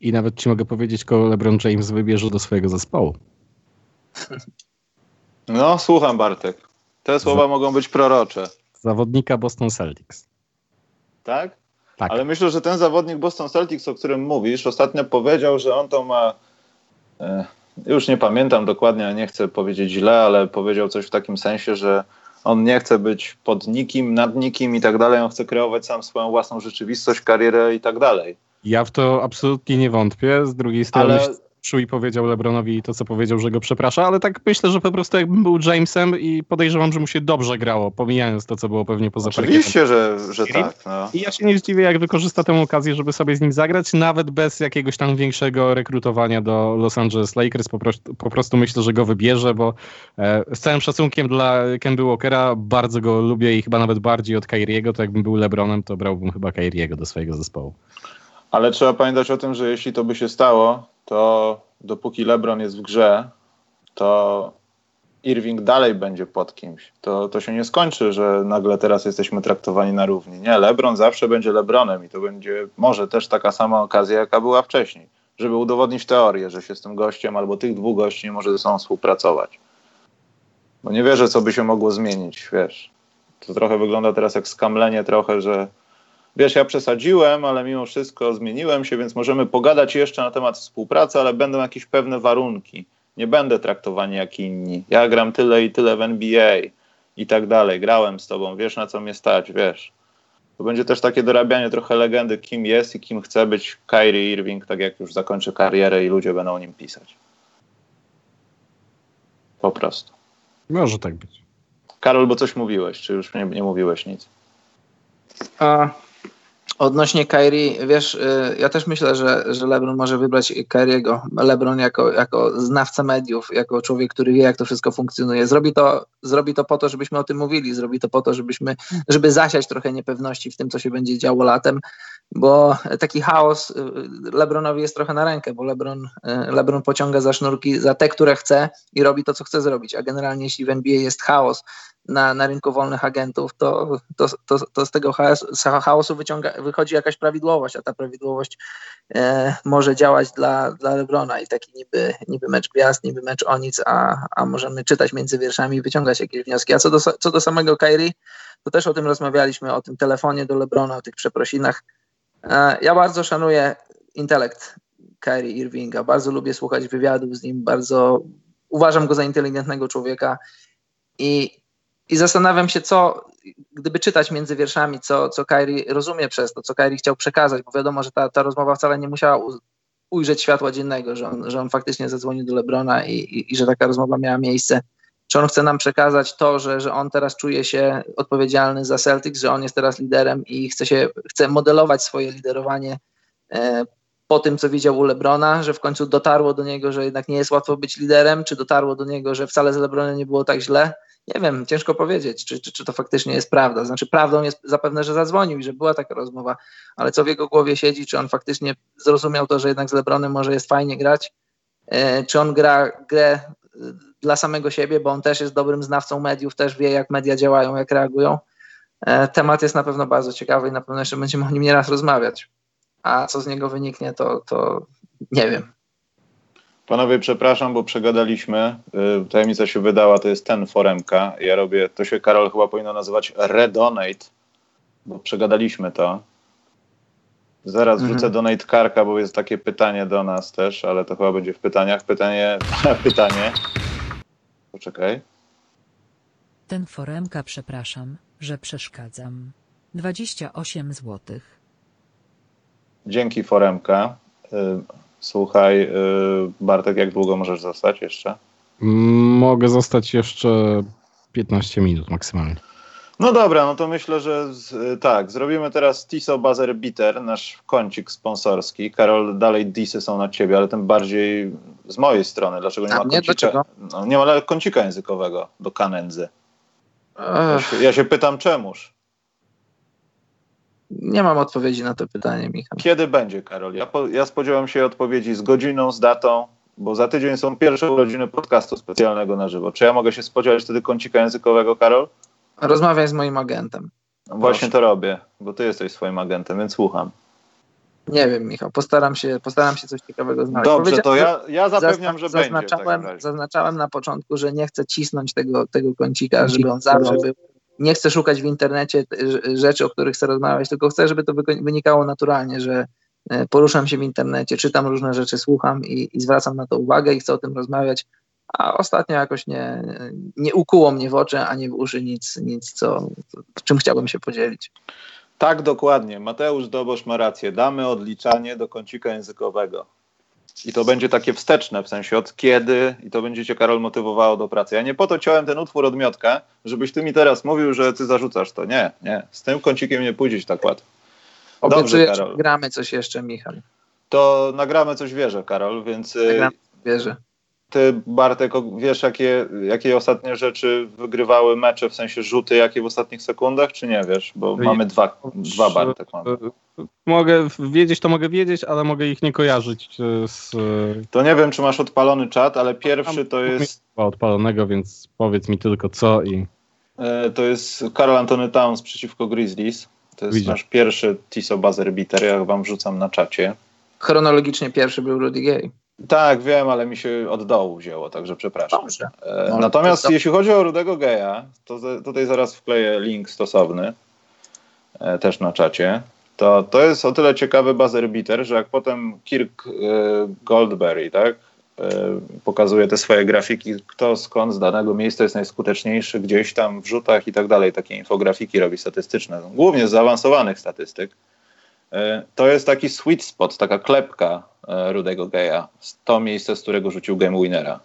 I nawet ci mogę powiedzieć, kogo LeBron James wybierze do swojego zespołu. <laughs> No, słucham Bartek. Te słowa Za- mogą być prorocze. Zawodnika Boston Celtics. Tak? Tak. Ale myślę, że ten zawodnik Boston Celtics, o którym mówisz, ostatnio powiedział, że on to ma. Już nie pamiętam dokładnie, a nie chcę powiedzieć źle, ale powiedział coś w takim sensie, że on nie chce być pod nikim, nad nikim i tak dalej. On chce kreować sam swoją własną rzeczywistość, karierę i tak dalej. Ja w to absolutnie nie wątpię. Z drugiej strony Ale i powiedział LeBronowi to, co powiedział, że go przeprasza, ale tak myślę, że po prostu jakbym był Jamesem i podejrzewam, że mu się dobrze grało, pomijając to, co było pewnie poza parkietem. oczywiście, że, że tak. No. I ja się nie zdziwię, jak wykorzysta tę okazję, żeby sobie z nim zagrać, nawet bez jakiegoś tam większego rekrutowania do Los Angeles Lakers. Po prostu, po prostu myślę, że go wybierze, bo e, z całym szacunkiem dla Kemby Walkera bardzo go lubię i chyba nawet bardziej od Kyriego, to jakbym był LeBronem, to brałbym chyba Kyriego do swojego zespołu. Ale trzeba pamiętać o tym, że jeśli to by się stało, to dopóki LeBron jest w grze, to Irving dalej będzie pod kimś. To, to się nie skończy, że nagle teraz jesteśmy traktowani na równi. Nie, LeBron zawsze będzie LeBronem i to będzie może też taka sama okazja, jaka była wcześniej, żeby udowodnić teorię, że się z tym gościem albo tych dwóch gości nie może ze sobą współpracować. Bo nie wierzę, co by się mogło zmienić, wiesz. To trochę wygląda teraz jak skamlenie trochę, że wiesz, ja przesadziłem, ale mimo wszystko zmieniłem się, więc możemy pogadać jeszcze na temat współpracy, ale będą jakieś pewne warunki. Nie będę traktowany jak inni. Ja gram tyle i tyle w NBA i tak dalej. Grałem z tobą, wiesz na co mnie stać, wiesz. To będzie też takie dorabianie trochę legendy, kim jest i kim chce być Kyrie Irving, tak jak już zakończy karierę i ludzie będą o nim pisać. Po prostu. Może tak być. Karol, bo coś mówiłeś, czy już nie, nie mówiłeś nic? A odnośnie Kyrie, wiesz, y, ja też myślę, że, że LeBron może wybrać Kyriego. LeBron jako, jako znawca mediów, jako człowiek, który wie, jak to wszystko funkcjonuje. Zrobi to, zrobi to po to, żebyśmy o tym mówili, zrobi to po to, żebyśmy, żeby zasiać trochę niepewności w tym, co się będzie działo latem, bo taki chaos y, LeBronowi jest trochę na rękę, bo LeBron, y, LeBron pociąga za sznurki za te, które chce i robi to, co chce zrobić, a generalnie jeśli w NBA jest chaos, na, na rynku wolnych agentów, to, to, to, to z tego chaosu, wyciąga, wychodzi jakaś prawidłowość, a ta prawidłowość e, może działać dla, dla Lebrona i taki niby, niby mecz gwiazd, niby mecz o nic, a, a możemy czytać między wierszami i wyciągać jakieś wnioski. A co do, co do samego Kyrie, to też o tym rozmawialiśmy, o tym telefonie do Lebrona, o tych przeprosinach. E, ja bardzo szanuję intelekt Kyrie Irvinga, bardzo lubię słuchać wywiadów z nim, bardzo uważam go za inteligentnego człowieka i i zastanawiam się, co, gdyby czytać między wierszami, co, co Kyrie rozumie przez to, co Kyrie chciał przekazać, bo wiadomo, że ta, ta rozmowa wcale nie musiała ujrzeć światła dziennego, że on, że on faktycznie zadzwonił do Lebrona i, i, i że taka rozmowa miała miejsce. Czy on chce nam przekazać to, że, że on teraz czuje się odpowiedzialny za Celtics, że on jest teraz liderem i chce, się, chce modelować swoje liderowanie e, po tym, co widział u Lebrona, że w końcu dotarło do niego, że jednak nie jest łatwo być liderem, czy dotarło do niego, że wcale z Lebronem nie było tak źle nie wiem, ciężko powiedzieć, czy, czy, czy to faktycznie jest prawda. Znaczy, prawdą jest zapewne, że zadzwonił i że była taka rozmowa, ale co w jego głowie siedzi, czy on faktycznie zrozumiał to, że jednak z Lebronem może jest fajnie grać, e, czy on gra grę e, dla samego siebie, bo on też jest dobrym znawcą mediów, też wie, jak media działają, jak reagują. E, temat jest na pewno bardzo ciekawy i na pewno jeszcze będziemy o nim nieraz rozmawiać. A co z niego wyniknie, to, to nie wiem. Panowie, przepraszam, bo przegadaliśmy. Y, Tajemnica się wydała, to jest ten foremka. Ja robię, to się Karol chyba powinno nazywać Redonate, bo przegadaliśmy to. Zaraz wrzucę Mhm. donate karka, bo jest takie pytanie do nas też, ale to chyba będzie w pytaniach. Pytanie, <laughs> pytanie. Poczekaj. Ten foremka, przepraszam, że przeszkadzam. 28 złotych. Dzięki Foremka. Słuchaj, y, Bartek, jak długo możesz zostać jeszcze? Mogę zostać jeszcze 15 minut maksymalnie. No dobra, no to myślę, że z, tak, zrobimy teraz Tiso Buzzer Bitter, nasz kącik sponsorski. Karol, dalej disy są na ciebie, ale tym bardziej z mojej strony. Dlaczego nie A ma mnie? kącika? No, nie ma kącika językowego do kanędzy. Ja się, ja się pytam czemuż. Nie mam odpowiedzi na to pytanie, Michał. Kiedy będzie, Karol? Ja, po, ja spodziewam się odpowiedzi z godziną, z datą, bo za tydzień są pierwsze urodziny podcastu specjalnego na żywo. Czy ja mogę się spodziewać wtedy kącika językowego, Karol? Rozmawiaj z moim agentem. No Właśnie to robię, bo ty jesteś swoim agentem, więc słucham. Nie wiem, Michał, postaram się, postaram się coś ciekawego znaleźć. Dobrze, to ja, ja zapewniam, że będzie. Zaznaczałem, razie. zaznaczałem na początku, że nie chcę cisnąć tego, tego kącika, żeby on zawsze był. Nie chcę szukać w internecie rzeczy, o których chcę rozmawiać, tylko chcę, żeby to wynikało naturalnie, że e, poruszam się w internecie, czytam różne rzeczy, słucham i, i zwracam na to uwagę i chcę o tym rozmawiać. A ostatnio jakoś nie, nie ukuło mnie w oczy ani w uszy nic, nic co, czym chciałbym się podzielić. Tak, dokładnie. Mateusz Dobosz ma rację. Damy odliczanie do kącika językowego. I to będzie takie wsteczne, w sensie od kiedy, i to będzie cię, Karol, motywowało do pracy. Ja nie po to ciąłem ten utwór od Miotka, żebyś ty mi teraz mówił, że ty zarzucasz to. Nie, nie. Z tym kącikiem nie pójdziesz tak łatwo. Dobrze, Obiecuję, Karol. gramy coś jeszcze, Michał. To nagramy coś wierzę, Karol, więc y, Nagramy. Wierzę. Ty, Bartek, wiesz, jakie, jakie ostatnie rzeczy wygrywały mecze, w sensie rzuty, jakie w ostatnich sekundach, czy nie wiesz? Bo mamy dwa, dwa Bartek. Mamy. Mogę wiedzieć, to mogę wiedzieć, ale mogę ich nie kojarzyć e, z e, To nie wiem, czy masz odpalony czat, ale pierwszy to jest, odpalonego, więc powiedz mi tylko co i e, to jest Karol Antony Towns przeciwko Grizzlies. To jest Widzę. nasz pierwszy Tiso Buzzer Beater, ja wam wrzucam na czacie. Chronologicznie pierwszy był Rudy Gay. Tak, wiem, ale mi się od dołu wzięło, także przepraszam. Dobrze. E, No, Natomiast to- jeśli chodzi o Rudego Geja, to tutaj zaraz wkleję link stosowny e, też na czacie. To, to jest o tyle ciekawy buzzer beater, że jak potem Kirk e, Goldberry, tak, pokazuje te swoje grafiki, kto skąd z danego miejsca jest najskuteczniejszy gdzieś tam w rzutach i tak dalej, takie infografiki robi statystyczne, głównie z zaawansowanych statystyk. E, To jest taki sweet spot, taka klepka e, Rudego Geja. To miejsce, z którego rzucił game winnera.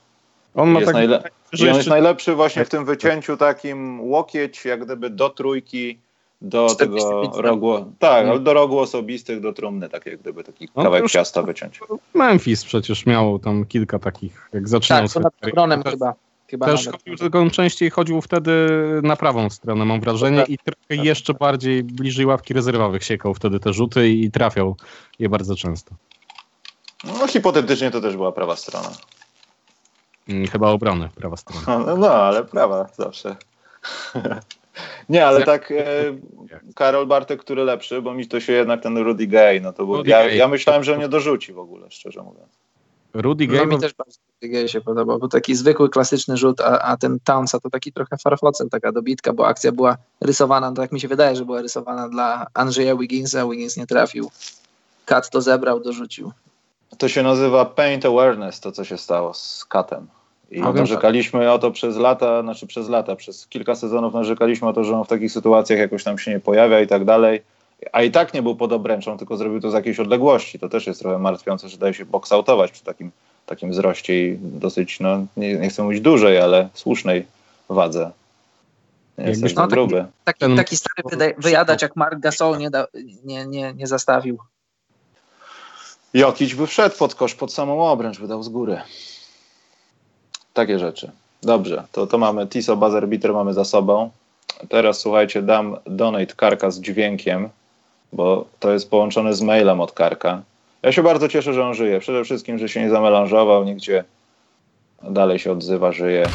on ma Jest tak, najle- że I on jest jeszcze najlepszy właśnie w tym wycięciu takim łokieć, jak gdyby do trójki, do 45 tego rogu, tak, Mm. ale do rogu osobistych, do trumny, tak jak gdyby taki No, kawałek ciasta wyciąć. Memphis przecież miał tam kilka takich, jak zaczynał Tak, to swoją karierę. Chyba. Chyba Też nawet. chodził, tylko on częściej chodził wtedy na prawą stronę, mam wrażenie, Tak. i trochę jeszcze bardziej bliżej ławki rezerwowych siekał wtedy te rzuty i trafiał je bardzo często. No hipotetycznie to też była prawa strona. Mm, Chyba obrony, prawa strona. <laughs> No, no ale prawa zawsze. <laughs> Nie, ale tak e, Karol Bartek, który lepszy, bo mi to się jednak ten Rudy Gay, no to był, ja, Gay. ja myślałem, że nie dorzuci w ogóle, szczerze mówiąc. Rudy No Gay, mi też bardzo Rudy Gay się podobał, bo taki zwykły, klasyczny rzut, a, a ten Townsa to taki trochę farfocel, taka dobitka, bo akcja była rysowana, no tak mi się wydaje, że była rysowana dla Andrzeja Wigginsa, Wiggins nie trafił. Kat to zebrał, dorzucił. To się nazywa paint awareness, to co się stało z Katem. I wiem, narzekaliśmy o to przez lata, znaczy przez lata, przez kilka sezonów narzekaliśmy o to, że on w takich sytuacjach jakoś tam się nie pojawia i tak dalej. A i tak nie był pod obręczą, tylko zrobił to z jakiejś odległości. To też jest trochę martwiące, że daje się boksautować przy takim, takim wzroście i dosyć, no nie, nie chcę mówić dużej, ale słusznej wadze. Nie Jakbyś- no, taki- gruby. Taki, Ten- taki stary wyda- wyjadacz jak Mark Gasol nie, da, nie, nie, nie zastawił. Jokić by wszedł pod kosz, pod samą obręcz, wydał z góry. Takie rzeczy. Dobrze, to, to mamy Tiso Buzzer Beater mamy za sobą. Teraz słuchajcie, dam donate Karka z dźwiękiem, bo to jest połączone z mailem od Karka. Ja się bardzo cieszę, że on żyje. Przede wszystkim, że się nie zamelanżował, nigdzie dalej się odzywa, żyje.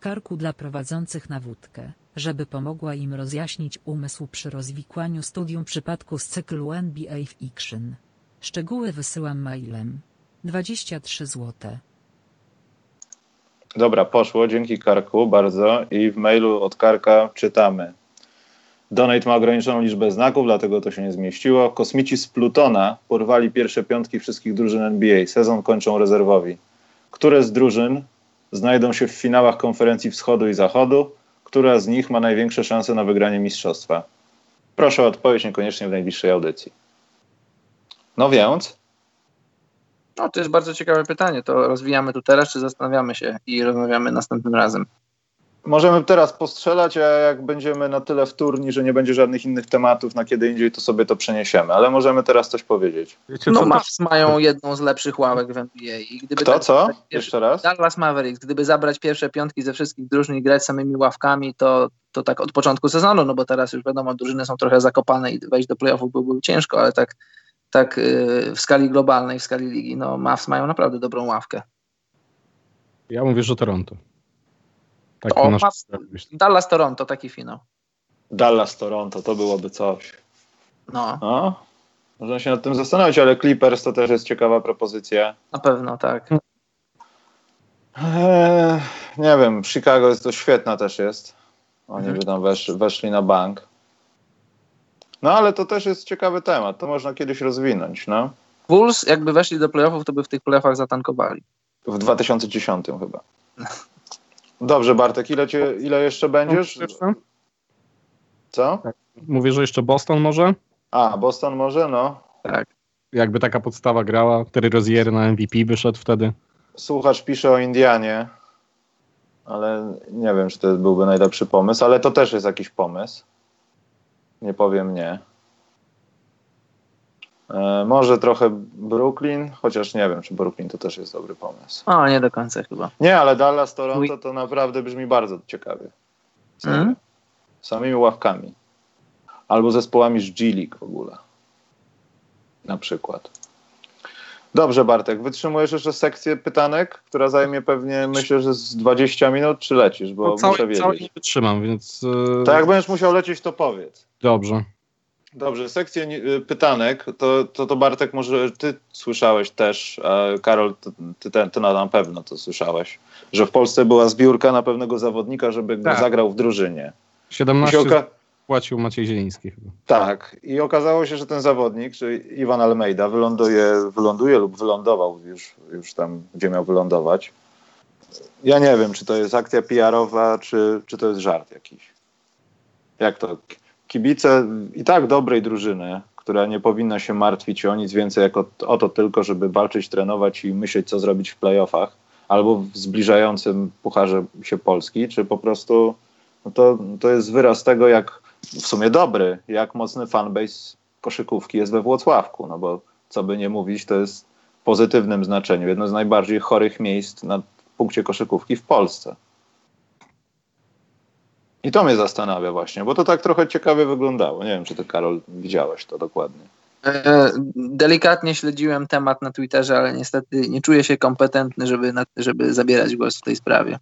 Karku dla prowadzących na wódkę, żeby pomogła im rozjaśnić umysł przy rozwikłaniu studium przypadku z cyklu NBA Fiction. Szczegóły wysyłam mailem. 23 złote. Dobra, poszło, dzięki Karku bardzo. I w mailu od Karka czytamy. Donate ma ograniczoną liczbę znaków, dlatego to się nie zmieściło. Kosmici z Plutona porwali pierwsze piątki wszystkich drużyn NBA. Sezon kończą rezerwowi. Które z drużyn znajdą się w finałach konferencji wschodu i zachodu? która z nich ma największe szanse na wygranie mistrzostwa? Proszę o odpowiedź niekoniecznie w najbliższej audycji. No więc. No, to jest bardzo ciekawe pytanie. To rozwijamy tu teraz, czy zastanawiamy się i rozmawiamy następnym razem? Możemy teraz postrzelać, a jak będziemy na tyle wtórni, że nie będzie żadnych innych tematów na kiedy indziej, to sobie to przeniesiemy. Ale możemy teraz coś powiedzieć. Wiecie, no Mavs mają jedną z lepszych ławek w NBA. I gdyby Kto, tak, co? Pierwsze, Jeszcze raz? Dallas Mavericks. Gdyby zabrać pierwsze piątki ze wszystkich drużyn i grać samymi ławkami, to, to tak od początku sezonu, no bo teraz już wiadomo, drużyny są trochę zakopane i wejść do playoffów byłoby ciężko, ale tak, tak y, w skali globalnej, w skali ligi, no Mavs mają naprawdę dobrą ławkę. Ja mówię, że Toronto. Tak o, nasz... Dallas Toronto, taki finał. Dallas Toronto, to byłoby coś. No. no. Można się nad tym zastanowić, ale Clippers to też jest ciekawa propozycja. Na pewno, tak. Eee, nie wiem, Chicago jest to świetna też jest. Oni mhm. by tam wesz, weszli na bank. No ale to też jest ciekawy temat, to można kiedyś rozwinąć, no. Bulls jakby weszli do playoffów, to by w tych playoffach zatankowali. W 2010 chyba. <laughs> Dobrze, Bartek, ile, cię, ile jeszcze będziesz? Co? Tak. Mówię, że jeszcze Boston może? A, Boston może, no. Tak. Jakby taka podstawa grała, Terry Rozier na MVP wyszedł wtedy. Słuchacz pisze o Indianie, ale nie wiem, czy to byłby najlepszy pomysł, ale to też jest jakiś pomysł. Nie powiem nie. E, może trochę Brooklyn, chociaż nie wiem, czy Brooklyn to też jest dobry pomysł. O, nie do końca chyba. Nie, ale Dallas, Toronto to naprawdę brzmi bardzo ciekawie. Mm? Samymi ławkami. Albo zespołami z G-League w ogóle. Na przykład. Dobrze, Bartek, wytrzymujesz jeszcze sekcję pytanek, która zajmie pewnie, myślę, że z 20 minut, czy lecisz, bo no, cały, muszę wiedzieć. Cały nie wytrzymam, więc... Yy... Tak jak będziesz musiał lecieć, to powiedz. Dobrze. Dobrze, sekcję y, pytanek, to, to, to Bartek może ty słyszałeś też, a Karol, ty, ty, ty na pewno to słyszałeś, że w Polsce była zbiórka na pewnego zawodnika, żeby tak. zagrał w drużynie. 17 oka- płacił Maciej Zieliński chyba. Tak i okazało się, że ten zawodnik, czyli Iwan Almeida wyląduje, wyląduje lub wylądował już, już tam, gdzie miał wylądować. Ja nie wiem, czy to jest akcja PR-owa, czy, czy to jest żart jakiś. Jak to kibice i tak dobrej drużyny, która nie powinna się martwić o nic więcej jak o, o to tylko, żeby walczyć, trenować i myśleć, co zrobić w playoffach albo w zbliżającym pucharze się Polski, czy po prostu no to, to jest wyraz tego, jak w sumie dobry, jak mocny fanbase koszykówki jest we Włocławku, no bo co by nie mówić, to jest w pozytywnym znaczeniu jedno z najbardziej chorych miejsc na punkcie koszykówki w Polsce. I to mnie zastanawia właśnie, bo to tak trochę ciekawie wyglądało. Nie wiem, czy ty, Karol, widziałeś to dokładnie. E, delikatnie śledziłem temat na Twitterze, ale niestety nie czuję się kompetentny, żeby, żeby zabierać głos w tej sprawie.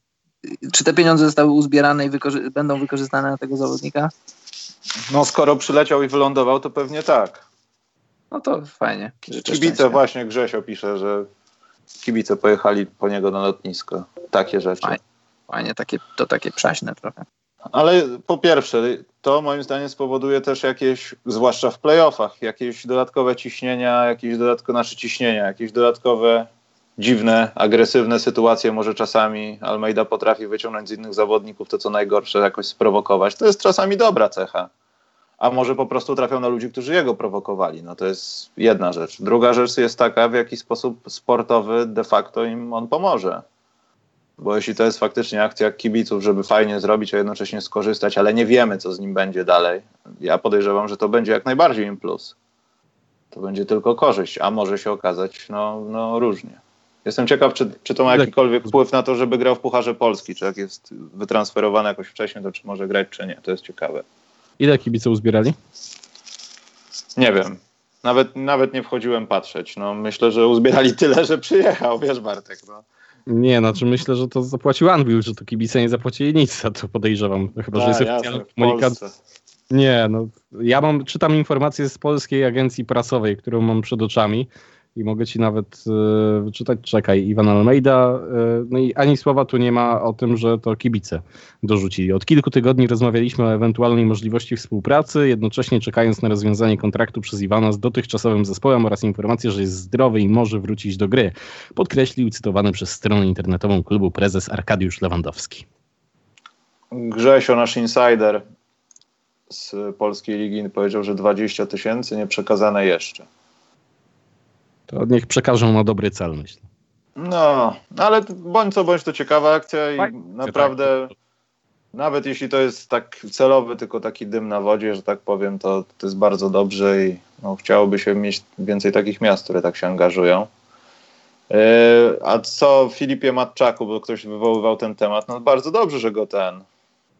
Czy te pieniądze zostały uzbierane i wykorzy będą wykorzystane na tego zawodnika? No, skoro przyleciał i wylądował, to pewnie tak. No to fajnie. Kibice, szczęścia. właśnie Grzesio pisze, że kibice pojechali po niego na lotnisko. Takie rzeczy. Fajnie, fajnie takie, to takie przaśne trochę. Ale po pierwsze, to moim zdaniem spowoduje też jakieś, zwłaszcza w playoffach, jakieś dodatkowe ciśnienia, jakieś dodatkowe nasze ciśnienia, jakieś dodatkowe dziwne, agresywne sytuacje może czasami Almeida potrafi wyciągnąć z innych zawodników to, co najgorsze, jakoś sprowokować. To jest czasami dobra cecha. A może po prostu trafią na ludzi, którzy jego prowokowali. No to jest jedna rzecz. Druga rzecz jest taka, w jaki sposób sportowy de facto im on pomoże. Bo jeśli to jest faktycznie akcja kibiców, żeby fajnie zrobić, a jednocześnie skorzystać, ale nie wiemy, co z nim będzie dalej, ja podejrzewam, że to będzie jak najbardziej im plus. To będzie tylko korzyść, a może się okazać no, no różnie. Jestem ciekaw, czy, czy to ma jakikolwiek wpływ na to, żeby grał w Pucharze Polski, czy jak jest wytransferowany jakoś wcześniej, to czy może grać, czy nie. To jest ciekawe. Ile kibice uzbierali? Nie wiem. Nawet, nawet nie wchodziłem patrzeć. No, myślę, że uzbierali tyle, że przyjechał, wiesz Bartek. No. Nie, znaczy myślę, że to zapłacił Anvil, że to kibice nie zapłacili nic, a to podejrzewam. Chyba, że jest oficjalny komunikat. Nie, no ja mam, czytam informacje z polskiej agencji prasowej, którą mam przed oczami i mogę ci nawet e, wyczytać, czekaj, Iwan Almeida, e, no i ani słowa tu nie ma o tym, że to kibice dorzucili. Od kilku tygodni rozmawialiśmy o ewentualnej możliwości współpracy, jednocześnie czekając na rozwiązanie kontraktu przez Iwana z dotychczasowym zespołem oraz informację, że jest zdrowy i może wrócić do gry, podkreślił cytowany przez stronę internetową klubu prezes Arkadiusz Lewandowski. Grzesio, nasz insider z polskiej ligi, powiedział, że 20 tysięcy nie przekazane jeszcze. To niech przekażą na dobry cel, myślę. No, ale bądź co bądź to ciekawa akcja i Tak, naprawdę tak. nawet jeśli to jest tak celowy, tylko taki dym na wodzie, że tak powiem, to, to jest bardzo dobrze i no, chciałoby się mieć więcej takich miast, które tak się angażują. Yy, a co Filipie Matczaku, bo ktoś wywoływał ten temat, no bardzo dobrze, że go ten,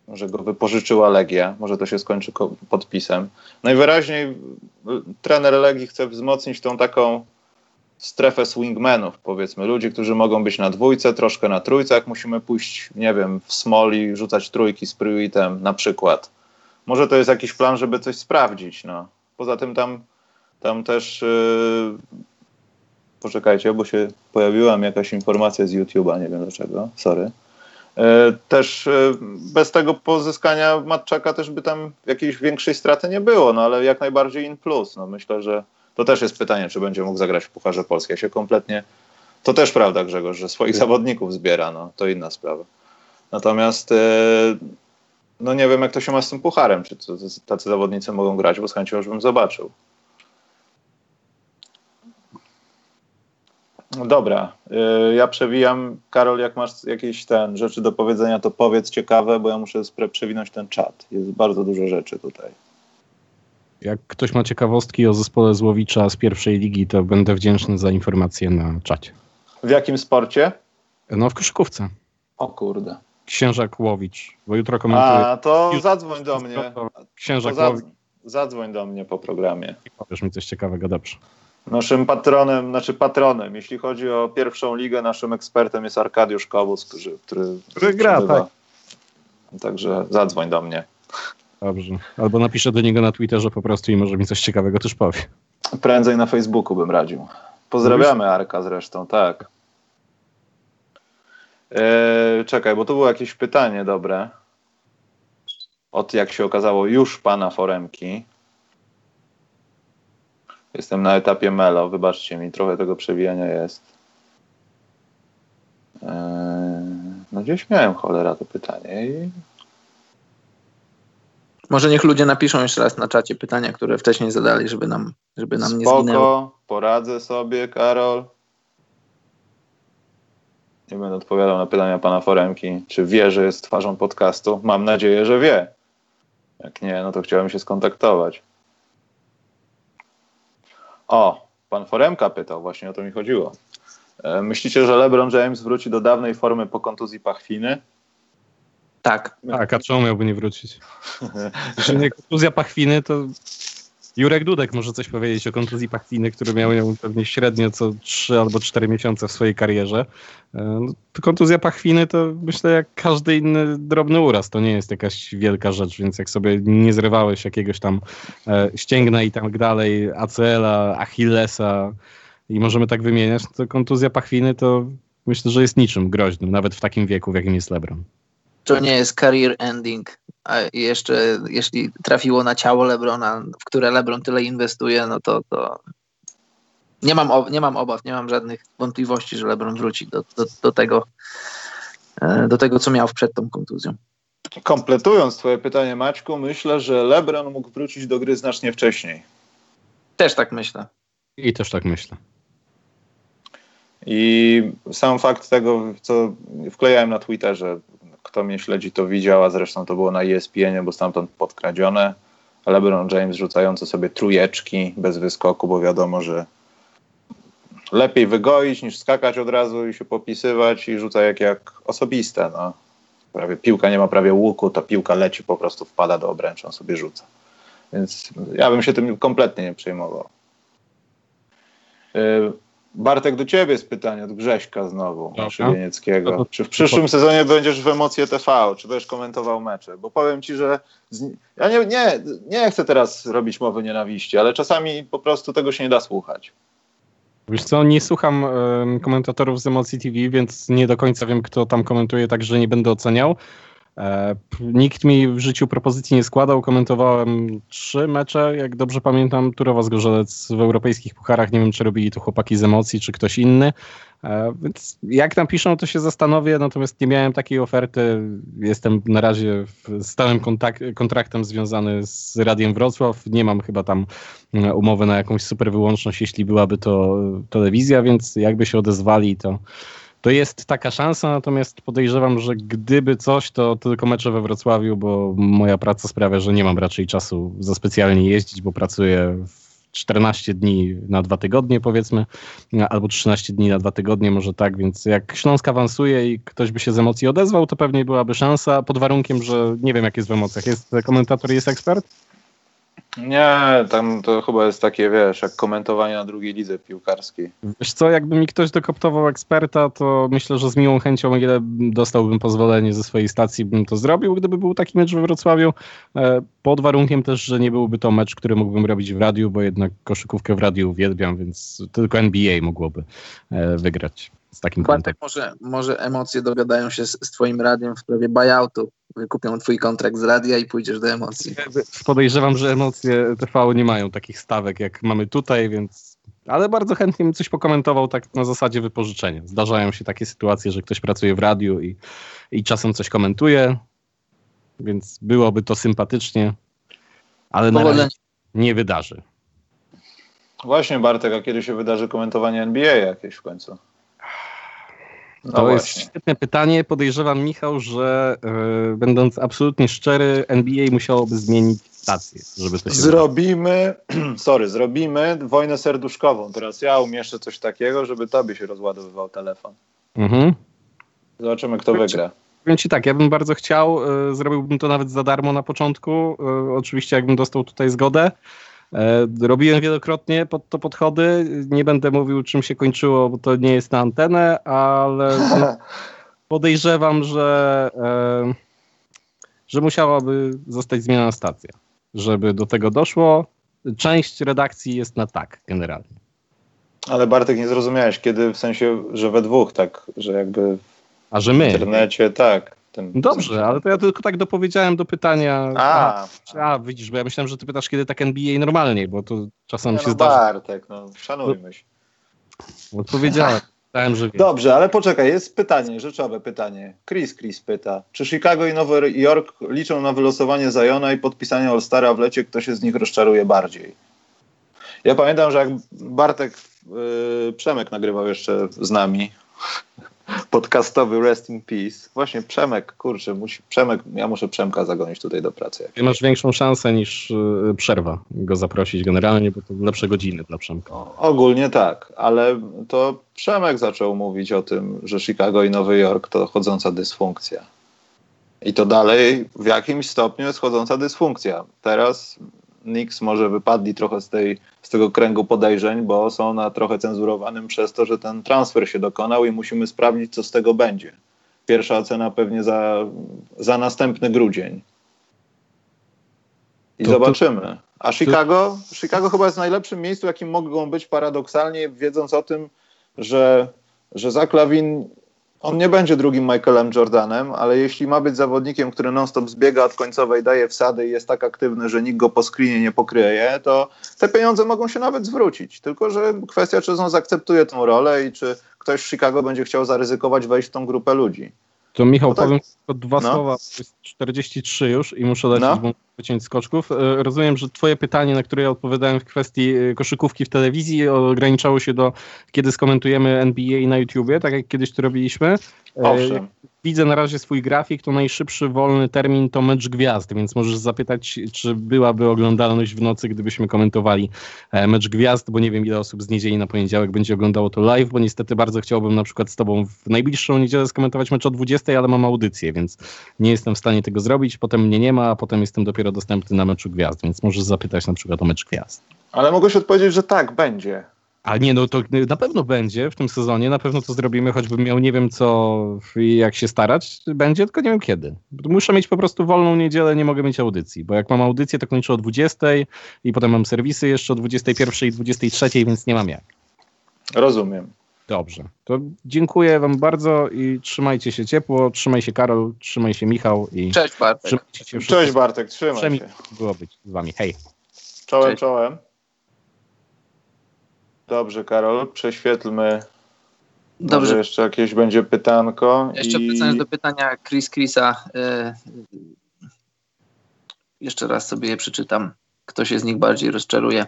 że go wypożyczyła Legia, może to się skończy ko- podpisem. Najwyraźniej y, trener Legii chce wzmocnić tą taką strefę swingmenów, powiedzmy, ludzi, którzy mogą być na dwójce, troszkę na trójce, jak musimy pójść, nie wiem, w smoli, rzucać trójki z Pruitem na przykład. Może to jest jakiś plan, żeby coś sprawdzić, no. Poza tym tam, tam też yy... poczekajcie, bo się pojawiła mi jakaś informacja z YouTube'a, nie wiem dlaczego, sorry. Yy, też yy, bez tego pozyskania Matczaka też by tam jakiejś większej straty nie było, no ale jak najbardziej in plus, no myślę, że to też jest pytanie, czy będzie mógł zagrać w Pucharze Polskiej. Ja się kompletnie. To też prawda, Grzegorz, że swoich zawodników zbiera, no to inna sprawa. Natomiast e, no nie wiem, jak to się ma z tym pucharem, czy to, tacy zawodnicy mogą grać, bo z chęcią już bym zobaczył. No dobra, e, ja przewijam. Karol, jak masz jakieś ten rzeczy do powiedzenia, to powiedz ciekawe, bo ja muszę przewinąć ten czat. Jest bardzo dużo rzeczy tutaj. Jak ktoś ma ciekawostki o zespole Złowicza z pierwszej ligi, to będę wdzięczny za informacje na czacie. W jakim sporcie? No w koszykówce. O kurde. Księżak Łowicz, bo jutro komentuję. A, to Już- zadzwoń do mnie. Księżak To Łowicz, zadz- zadzwoń do mnie po programie. powiesz mi coś ciekawego, dobrze. Naszym patronem, znaczy patronem, jeśli chodzi o pierwszą ligę, naszym ekspertem jest Arkadiusz Kowus, który, który, Który gra, przebywa. Także zadzwoń do mnie. Dobrze. Albo napiszę do niego na Twitterze po prostu i może mi coś ciekawego też powie. Prędzej na Facebooku bym radził. Pozdrawiamy Arka zresztą, tak. Eee, czekaj, bo to było jakieś pytanie dobre. Od jak się okazało już pana Foremki. Jestem na etapie Melo, wybaczcie mi, trochę tego przewijania jest. Eee, no gdzieś miałem cholera to pytanie i Może niech ludzie napiszą jeszcze raz na czacie pytania, które wcześniej zadali, żeby nam, żeby nam nie zginęło. Spoko, poradzę sobie, Karol. Nie będę odpowiadał na pytania pana Foremki, czy wie, że jest twarzą podcastu. Mam nadzieję, że wie. Jak nie, no to chciałem się skontaktować. O, pan Foremka pytał, właśnie o to mi chodziło. E, Myślicie, że LeBron James wróci do dawnej formy po kontuzji pachwiny? Tak. Tak, a czemu miałby nie wrócić? <laughs> Nie kontuzja pachwiny, to Jurek Dudek może coś powiedzieć o kontuzji pachwiny, który miał ją pewnie średnio co 3 albo 4 miesiące w swojej karierze. E, no, kontuzja pachwiny to myślę jak każdy inny drobny uraz. To nie jest jakaś wielka rzecz, więc jak sobie nie zrywałeś jakiegoś tam e, ścięgna i tak dalej, ACL-a, Achillesa i możemy tak wymieniać, to kontuzja pachwiny to myślę, że jest niczym groźnym, nawet w takim wieku, w jakim jest LeBron. To nie jest career ending. A jeszcze jeśli trafiło na ciało Lebrona, w które Lebron tyle inwestuje, no to, to nie, mam ob- nie mam obaw, nie mam żadnych wątpliwości, że Lebron wróci do, do, do, tego, e, do tego, co miał przed tą kontuzją. Kompletując twoje pytanie, Maćku, myślę, że LeBron mógł wrócić do gry znacznie wcześniej. Też tak myślę. I też tak myślę. I sam fakt tego, co wklejałem na Twitterze, kto mnie śledzi, to widział, a zresztą to było na ESPN, bo stamtąd podkradzione. LeBron James rzucający sobie trujeczki bez wyskoku, bo wiadomo, że lepiej wygoić niż skakać od razu i się popisywać i rzuca jak, jak osobiste. No. Prawie piłka nie ma prawie łuku, ta piłka leci, po prostu wpada do obręczy, on sobie rzuca. Więc ja bym się tym kompletnie nie przejmował. Yy, Bartek, do ciebie jest pytanie od Grześka znowu. Szybienieckiego. No Czy w przyszłym sezonie będziesz w Emocje TV? Czy będziesz komentował mecze? Bo powiem ci, że z... ja nie, nie, nie chcę teraz robić mowy nienawiści, ale czasami po prostu tego się nie da słuchać. Wiesz co, nie słucham em, komentatorów z Emocji TV, więc nie do końca wiem, kto tam komentuje, także nie będę oceniał. E, nikt mi w życiu propozycji nie składał. Komentowałem trzy mecze, jak dobrze pamiętam. Turowa Zgorzelec w europejskich pucharach. Nie wiem, czy robili to chłopaki z emocji, czy ktoś inny. E, więc jak tam piszą, to się zastanowię, natomiast nie miałem takiej oferty. Jestem na razie stałym kontraktem związany z Radiem Wrocław. Nie mam chyba tam e, umowy na jakąś super wyłączność, jeśli byłaby to telewizja, więc jakby się odezwali, to to jest taka szansa, natomiast podejrzewam, że gdyby coś, to tylko mecze we Wrocławiu, bo moja praca sprawia, że nie mam raczej czasu za specjalnie jeździć, bo pracuję 14 dni na dwa tygodnie powiedzmy, albo 13 dni na dwa tygodnie, może tak, więc jak Śląsk awansuje i ktoś by się z emocji odezwał, to pewnie byłaby szansa, pod warunkiem, że nie wiem jak jest w emocjach. Jest komentator, jest ekspert? Nie, tam to chyba jest takie, wiesz, jak komentowanie na drugiej lidze piłkarskiej. Wiesz co, jakby mi ktoś dokoptował eksperta, to myślę, że z miłą chęcią, ile dostałbym pozwolenie ze swojej stacji, bym to zrobił, gdyby był taki mecz we Wrocławiu. E, pod warunkiem też, że nie byłby to mecz, który mógłbym robić w radiu, bo jednak koszykówkę w radiu uwielbiam, więc tylko NBA mogłoby e, wygrać z takim Bartek, może, może emocje dogadają się z, z twoim radiem w sprawie buyoutu. Wykupią twój kontrakt z radia i pójdziesz do emocji. Podejrzewam, że emocje TV nie mają takich stawek, jak mamy tutaj, więc... Ale bardzo chętnie bym coś pokomentował tak na zasadzie wypożyczenia. Zdarzają się takie sytuacje, że ktoś pracuje w radiu i, i czasem coś komentuje, więc byłoby to sympatycznie, ale na razie nie wydarzy. Właśnie Bartek, a kiedy się wydarzy komentowanie NBA jakieś w końcu? No to właśnie. jest świetne pytanie. Podejrzewam, Michał, że yy, będąc absolutnie szczery, NBA musiałoby zmienić stację, żeby to się Zrobimy, <clears throat> sorry, zrobimy wojnę serduszkową. Teraz ja umieszczę coś takiego, żeby tobie się rozładowywał telefon. Mhm. Zobaczymy, kto wygra. Powiem ci tak, ja bym bardzo chciał, y, zrobiłbym to nawet za darmo na początku. Y, oczywiście, jakbym dostał tutaj zgodę. E, robiłem wielokrotnie pod to podchody. Nie będę mówił, czym się kończyło, bo to nie jest na antenę, ale <laughs> podejrzewam, że, e, że musiałaby zostać zmieniona stacja, żeby do tego doszło. Część redakcji jest na tak generalnie. Ale Bartek, nie zrozumiałeś, kiedy w sensie, że we dwóch, tak, że jakby. A że my. W internecie, tak. Ten, Dobrze, ten... ale to ja tylko tak dopowiedziałem do pytania. A. a, widzisz, bo ja myślałem, że ty pytasz, kiedy tak NBA normalnie, bo to czasem się no, zdarza. Bartek, no szanujmy się. Odpowiedziałem. <laughs> Pytałem, że Dobrze, ale poczekaj, jest pytanie, rzeczowe pytanie. Chris Chris pyta, czy Chicago i Nowy Jork liczą na wylosowanie Zajona i podpisanie All-Stara w lecie, kto się z nich rozczaruje bardziej? Ja pamiętam, że jak Bartek yy, Przemek nagrywał jeszcze z nami podcastowy Rest in Peace. Właśnie Przemek, kurczę, musi, Przemek, ja muszę Przemka zagonić tutaj do pracy. Masz większą szansę niż y, przerwa go zaprosić generalnie, bo to lepsze godziny dla Przemka. O, ogólnie tak, ale to Przemek zaczął mówić o tym, że Chicago i Nowy Jork to chodząca dysfunkcja. I to dalej w jakimś stopniu jest chodząca dysfunkcja. Teraz Knicks może wypadli trochę z, tej, z tego kręgu podejrzeń, bo są na trochę cenzurowanym przez to, że ten transfer się dokonał i musimy sprawdzić, co z tego będzie. Pierwsza ocena pewnie za, za następny grudzień. I to, zobaczymy. A Chicago, Chicago chyba jest najlepszym miejscu, jakim mogą być paradoksalnie, wiedząc o tym, że, że Zach Lawin on nie będzie drugim Michaelem Jordanem, ale jeśli ma być zawodnikiem, który non-stop zbiega od końcowej, daje wsady i jest tak aktywny, że nikt go po screenie nie pokryje, to te pieniądze mogą się nawet zwrócić. Tylko, że kwestia, czy on zaakceptuje tę rolę i czy ktoś w Chicago będzie chciał zaryzykować wejść w tą grupę ludzi. To Michał, tak. powiem tylko dwa no. słowa. Jest 43 już i muszę dać no. Wyciąć skoczków. E, rozumiem, że twoje pytanie, na które ja odpowiadałem w kwestii e, koszykówki w telewizji, ograniczało się do kiedy skomentujemy NBA na YouTubie, tak jak kiedyś to robiliśmy. E, Owszem widzę na razie swój grafik, to najszybszy wolny termin to mecz gwiazd, więc możesz zapytać, czy byłaby oglądalność w nocy, gdybyśmy komentowali mecz gwiazd, bo nie wiem ile osób z niedzieli na poniedziałek będzie oglądało to live, bo niestety bardzo chciałbym na przykład z tobą w najbliższą niedzielę skomentować mecz o 20, ale mam audycję, więc nie jestem w stanie tego zrobić, potem mnie nie ma, a potem jestem dopiero dostępny na meczu gwiazd, więc możesz zapytać na przykład o mecz gwiazd. Ale się odpowiedzieć, że tak, będzie. A nie, no to na pewno będzie w tym sezonie, na pewno to zrobimy, choćbym miał nie wiem co i jak się starać, będzie, tylko nie wiem kiedy. Muszę mieć po prostu wolną niedzielę, nie mogę mieć audycji, bo jak mam audycję, to kończę o 20 i potem mam serwisy jeszcze o 21 i 23, więc nie mam jak. Rozumiem. Dobrze. To dziękuję wam bardzo i trzymajcie się ciepło. Trzymaj się Karol, trzymaj się Michał i Cześć Bartek. trzymajcie się wszyscy. Cześć Bartek, trzymaj Przemil się. było być z wami. Hej. Czołem, Cześć. czołem. Dobrze, Karol, prześwietlmy. Może Dobrze, jeszcze jakieś będzie pytanko. jeszcze i... wracając do pytania Chris Chrisa. y, jeszcze raz sobie je przeczytam. Kto się z nich bardziej rozczaruje?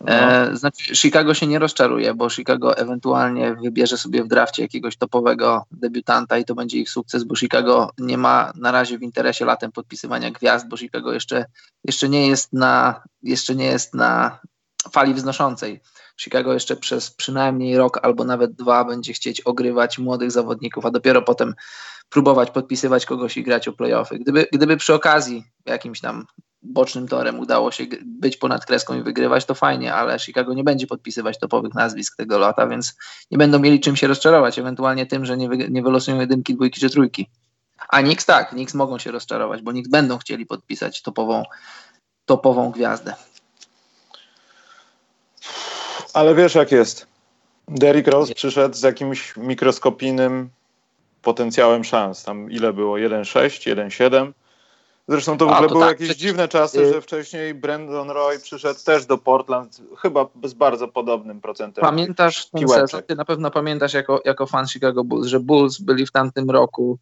No. E, znaczy, Chicago się nie rozczaruje, bo Chicago ewentualnie wybierze sobie w drafcie jakiegoś topowego debiutanta i to będzie ich sukces, bo Chicago nie ma na razie w interesie latem podpisywania gwiazd, bo Chicago jeszcze, jeszcze, nie, jest na, jeszcze nie jest na fali wznoszącej. Chicago jeszcze przez przynajmniej rok albo nawet dwa będzie chcieć ogrywać młodych zawodników, a dopiero potem próbować podpisywać kogoś i grać o playoffy. Gdyby, gdyby przy okazji jakimś tam bocznym torem udało się być ponad kreską i wygrywać, to fajnie, ale Chicago nie będzie podpisywać topowych nazwisk tego lata, więc nie będą mieli czym się rozczarować, ewentualnie tym, że nie, wy, nie wylosują jedynki, dwójki czy trójki. A Knicks tak, Knicks mogą się rozczarować, bo Knicks będą chcieli podpisać topową, topową gwiazdę. Ale wiesz jak jest. Derrick Rose przyszedł z jakimś mikroskopijnym potencjałem szans. Tam ile było? 1,6, 1,7? Zresztą to w A, ogóle to były tak, jakieś przecież- dziwne czasy, y- że wcześniej Brandon Roy przyszedł też do Portland, chyba z bardzo podobnym procentem. Pamiętasz ten piłeczek. sezon? Ty na pewno pamiętasz jako, jako fan Chicago Bulls, że Bulls byli w tamtym roku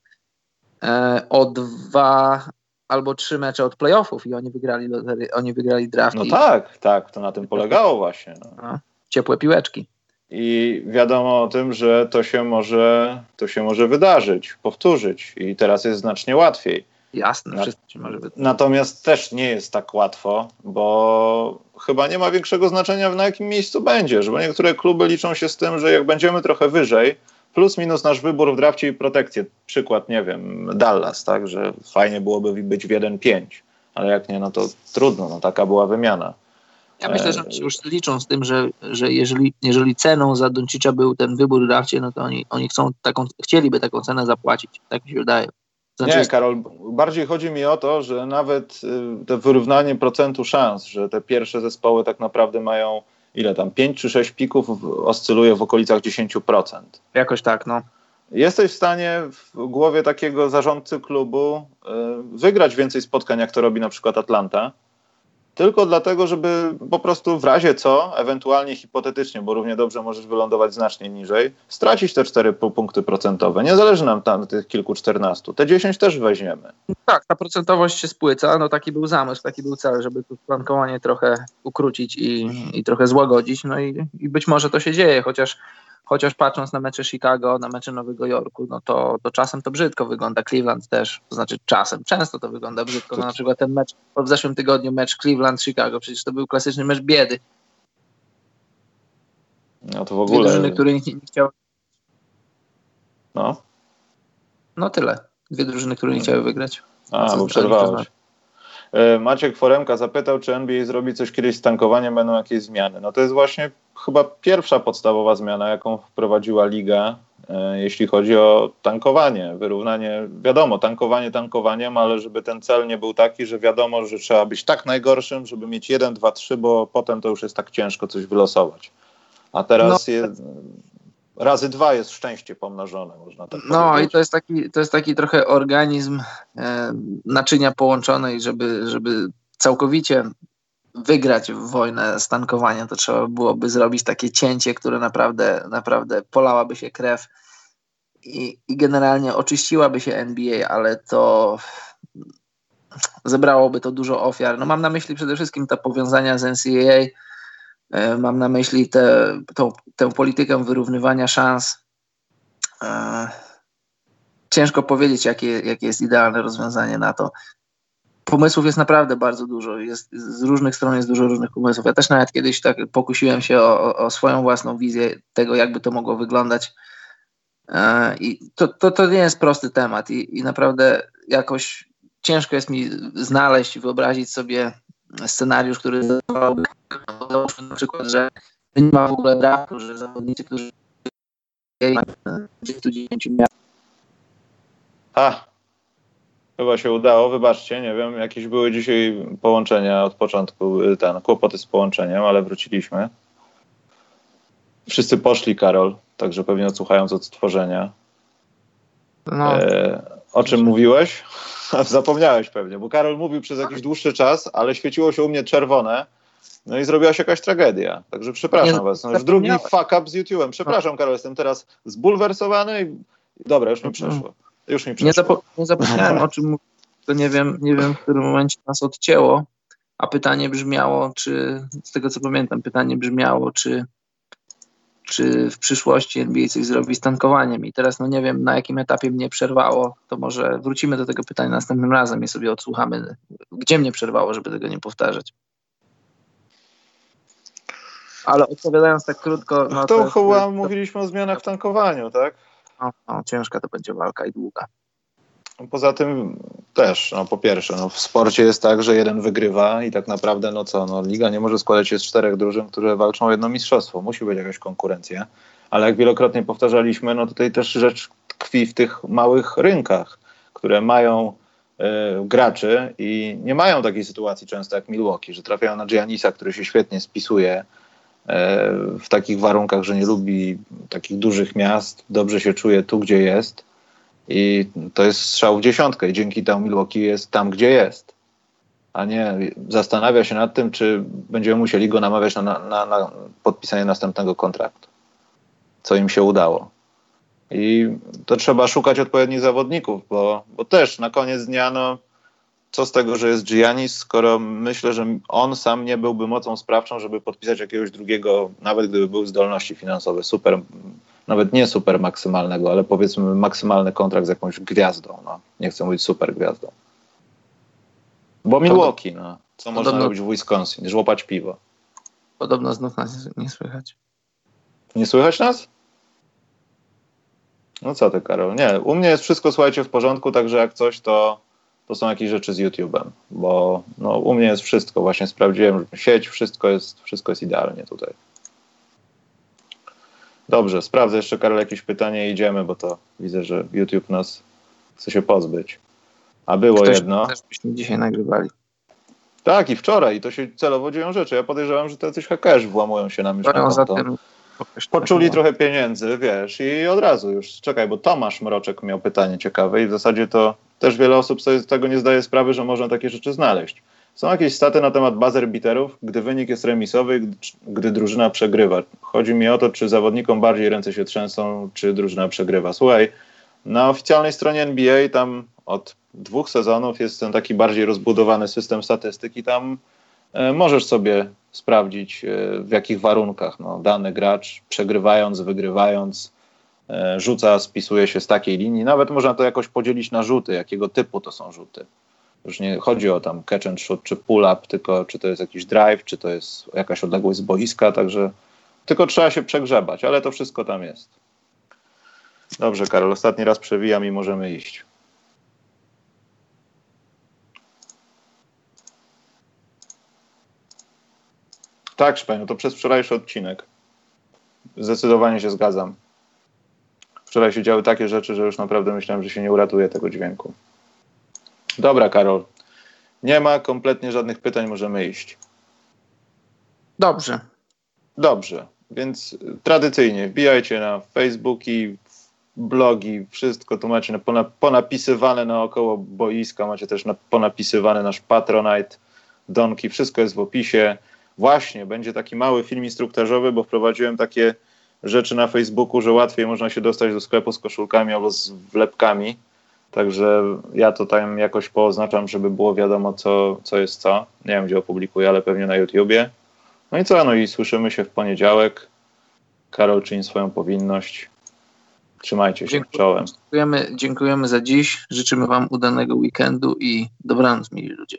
e, o dwa albo trzy mecze od playoffów i oni wygrali, lotery- oni wygrali draft No i tak, tak, to na tym polegało właśnie. No. ciepłe piłeczki. I wiadomo o tym, że to się może, to się może wydarzyć, powtórzyć i teraz jest znacznie łatwiej. Jasne, się może. Natomiast też nie jest tak łatwo, bo chyba nie ma większego znaczenia na jakim miejscu będziesz, bo niektóre kluby liczą się z tym, że jak będziemy trochę wyżej, plus minus nasz wybór w drafcie i protekcję, przykład, nie wiem, Dallas, tak, że fajnie byłoby być w 1-5, ale jak nie, no to trudno, no taka była wymiana. Ja myślę, że oni się już liczą z tym, że, że jeżeli, jeżeli ceną za Doncicza był ten wybór w drafcie, no to oni, oni chcą taką, chcieliby taką cenę zapłacić. Tak mi się wydaje. Znaczy, Nie, Karol, bardziej chodzi mi o to, że nawet y, to wyrównanie procentu szans, że te pierwsze zespoły tak naprawdę mają ile tam, 5 czy 6 pików oscyluje w okolicach 10%. jakoś tak, no. Jesteś w stanie w głowie takiego zarządcy klubu y, wygrać więcej spotkań, jak to robi na przykład Atlanta, tylko dlatego, żeby po prostu w razie co, ewentualnie hipotetycznie, bo równie dobrze możesz wylądować znacznie niżej, stracić te 4 pu- punkty procentowe. Nie zależy nam tam tych kilku czternastu. Te 10 też weźmiemy. Tak, ta procentowość się spłyca, no taki był zamysł, taki był cel, żeby to flankowanie trochę ukrócić i, i trochę złagodzić, no i, i być może to się dzieje, chociaż, chociaż patrząc na mecze Chicago, na mecze Nowego Jorku, no to, to czasem to brzydko wygląda, Cleveland też, to znaczy czasem, często to wygląda brzydko, no na przykład ten mecz, w zeszłym tygodniu mecz Cleveland-Chicago, przecież to był klasyczny mecz biedy, No to w dwie ogóle. drużyny, które nie, nie chciały, No. no tyle, dwie drużyny, które nie chciały wygrać. A, bo przerwałeś. E, Maciek Foremka zapytał, czy NBA zrobi coś kiedyś z tankowaniem, będą jakieś zmiany. No to jest właśnie chyba pierwsza podstawowa zmiana, jaką wprowadziła liga, e, jeśli chodzi o tankowanie, wyrównanie. Wiadomo, tankowanie tankowaniem, ale żeby ten cel nie był taki, że wiadomo, że trzeba być tak najgorszym, żeby mieć 1, 2, 3, bo potem to już jest tak ciężko coś wylosować. A teraz No. je, razy dwa jest szczęście pomnożone, można tak No i to jest taki, to jest taki trochę organizm e, naczynia połączonej, żeby, żeby całkowicie wygrać wojnę z tankowaniem, to trzeba byłoby zrobić takie cięcie, które naprawdę, naprawdę polałaby się krew i, i generalnie oczyściłaby się NBA, ale to zebrałoby to dużo ofiar. No mam na myśli przede wszystkim te powiązania z NCAA, mam na myśli tę tę politykę wyrównywania szans. E, Ciężko powiedzieć, jakie, jakie jest idealne rozwiązanie na to. Pomysłów jest naprawdę bardzo dużo. Jest, z różnych stron jest dużo różnych pomysłów. Ja też nawet kiedyś tak pokusiłem się o, o- swoją własną wizję tego, jakby to mogło wyglądać. E, I to, to, to nie jest prosty temat i, i naprawdę jakoś ciężko jest mi znaleźć, wyobrazić sobie scenariusz, który załóżmy na przykład, że nie ma w ogóle draftu, że zawodnicy, którzy 29 miast A, chyba się udało, wybaczcie, nie wiem, jakieś były dzisiaj połączenia od początku, y, ten, kłopoty z połączeniem, ale wróciliśmy. Wszyscy poszli, Karol, także pewnie odsłuchając odtworzenia. No, E, o czym mówiłeś? <laughs> Zapomniałeś pewnie, bo Karol mówił przez jakiś dłuższy czas, ale świeciło się u mnie czerwone. No i zrobiła się jakaś tragedia. Także przepraszam Nie, was. No już drugi fuck up z YouTube'em. Przepraszam, Karol, jestem teraz zbulwersowany i dobra, już mi przeszło. Już mi nie, przeszło. zapo- nie zapomniałem o czym mówić, to nie wiem, nie wiem w którym momencie nas odcięło, a pytanie brzmiało, czy, z tego co pamiętam, pytanie brzmiało, czy, czy w przyszłości NBA coś zrobi z tankowaniem i teraz no nie wiem na jakim etapie mnie przerwało, to może wrócimy do tego pytania następnym razem i sobie odsłuchamy, gdzie mnie przerwało, żeby tego nie powtarzać. Ale odpowiadając tak krótko, no to jest- chyba to- mówiliśmy o zmianach w tankowaniu, tak? no, no, ciężka to będzie walka i długa. Poza tym też, no po pierwsze, no w sporcie jest tak, że jeden wygrywa i tak naprawdę, no co, no liga nie może składać się z czterech drużyn, które walczą o jedno mistrzostwo. Musi być jakaś konkurencja. Ale jak wielokrotnie powtarzaliśmy, no tutaj też rzecz tkwi w tych małych rynkach, które mają e, graczy i nie mają takiej sytuacji często jak Milwaukee, że trafiają na Giannisa, który się świetnie spisuje e, w takich warunkach, że nie lubi takich dużych miast, dobrze się czuje tu, gdzie jest. I to jest strzał w dziesiątkę i dzięki temu Milwaukee jest tam, gdzie jest. A nie zastanawia się nad tym, czy będziemy musieli go namawiać na, na, na podpisanie następnego kontraktu. Co im się udało. I to trzeba szukać odpowiednich zawodników, bo, bo też na koniec dnia, no, co z tego, że jest Giannis, skoro myślę, że on sam nie byłby mocą sprawczą, żeby podpisać jakiegoś drugiego, nawet gdyby były zdolności finansowe, super, nawet nie super maksymalnego, ale powiedzmy maksymalny kontrakt z jakąś gwiazdą. No. Nie chcę mówić super gwiazdą. Bo Milwaukee, no. Co można Podobno- robić w Wisconsin? Żłopać piwo. Podobno znów nas nie słychać. Nie słychać nas? No co ty, Karol? Nie, u mnie jest wszystko, słuchajcie, w porządku, także jak coś, to, to są jakieś rzeczy z YouTube'em, bo no, u mnie jest wszystko, właśnie sprawdziłem sieć, wszystko jest, wszystko jest idealnie tutaj. Dobrze, sprawdzę jeszcze, Karol, jakieś pytanie i idziemy, bo to widzę, że YouTube nas chce się pozbyć. A było Ktoś jedno. Też byśmy dzisiaj nagrywali. Tak, i wczoraj, i to się celowo dzieją rzeczy. Ja podejrzewam, że to jacyś hakerzy włamują się na jakoś Poczuli trochę pieniędzy, wiesz, i od razu już. Czekaj, bo Tomasz Mroczek miał pytanie ciekawe i w zasadzie to też wiele osób sobie z tego nie zdaje sprawy, że można takie rzeczy znaleźć. Są jakieś staty na temat buzzer beaterów, gdy wynik jest remisowy, gdy drużyna przegrywa. Chodzi mi o to, czy zawodnikom bardziej ręce się trzęsą, czy drużyna przegrywa. Słuchaj, na oficjalnej stronie NBA tam od dwóch sezonów jest ten taki bardziej rozbudowany system statystyki. Tam e, możesz sobie sprawdzić, e, w jakich warunkach no, dany gracz, przegrywając, wygrywając, e, rzuca, spisuje się z takiej linii. Nawet można to jakoś podzielić na rzuty, jakiego typu to są rzuty. Już nie chodzi o tam catch and shoot czy pull-up, tylko czy to jest jakiś drive, czy to jest jakaś odległość z boiska, także tylko trzeba się przegrzebać, ale to wszystko tam jest. Dobrze, Karol, ostatni raz przewijam i możemy iść. Tak, Szpeniu, to przez wczorajszy odcinek. Zdecydowanie się zgadzam. Wczoraj się działy takie rzeczy, że już naprawdę myślałem, że się nie uratuje tego dźwięku. Dobra, Karol. Nie ma kompletnie żadnych pytań, możemy iść. Dobrze. Dobrze, więc tradycyjnie wbijajcie na Facebooki, blogi, wszystko tu macie na, pona, ponapisywane naokoło boiska, macie też na, ponapisywane nasz Patronite, Donki, wszystko jest w opisie. Właśnie, będzie taki mały film instruktażowy, bo wprowadziłem takie rzeczy na Facebooku, że łatwiej można się dostać do sklepu z koszulkami albo z wlepkami. Także ja to tam jakoś pooznaczam, żeby było wiadomo, co, co jest co. Nie wiem, gdzie opublikuję, ale pewnie na YouTubie. No i co? No i słyszymy się w poniedziałek. Karol czyni swoją powinność. Trzymajcie się. Dziękuję. Czołem. Dziękujemy, dziękujemy za dziś. Życzymy Wam udanego weekendu i dobranoc, mili ludzie.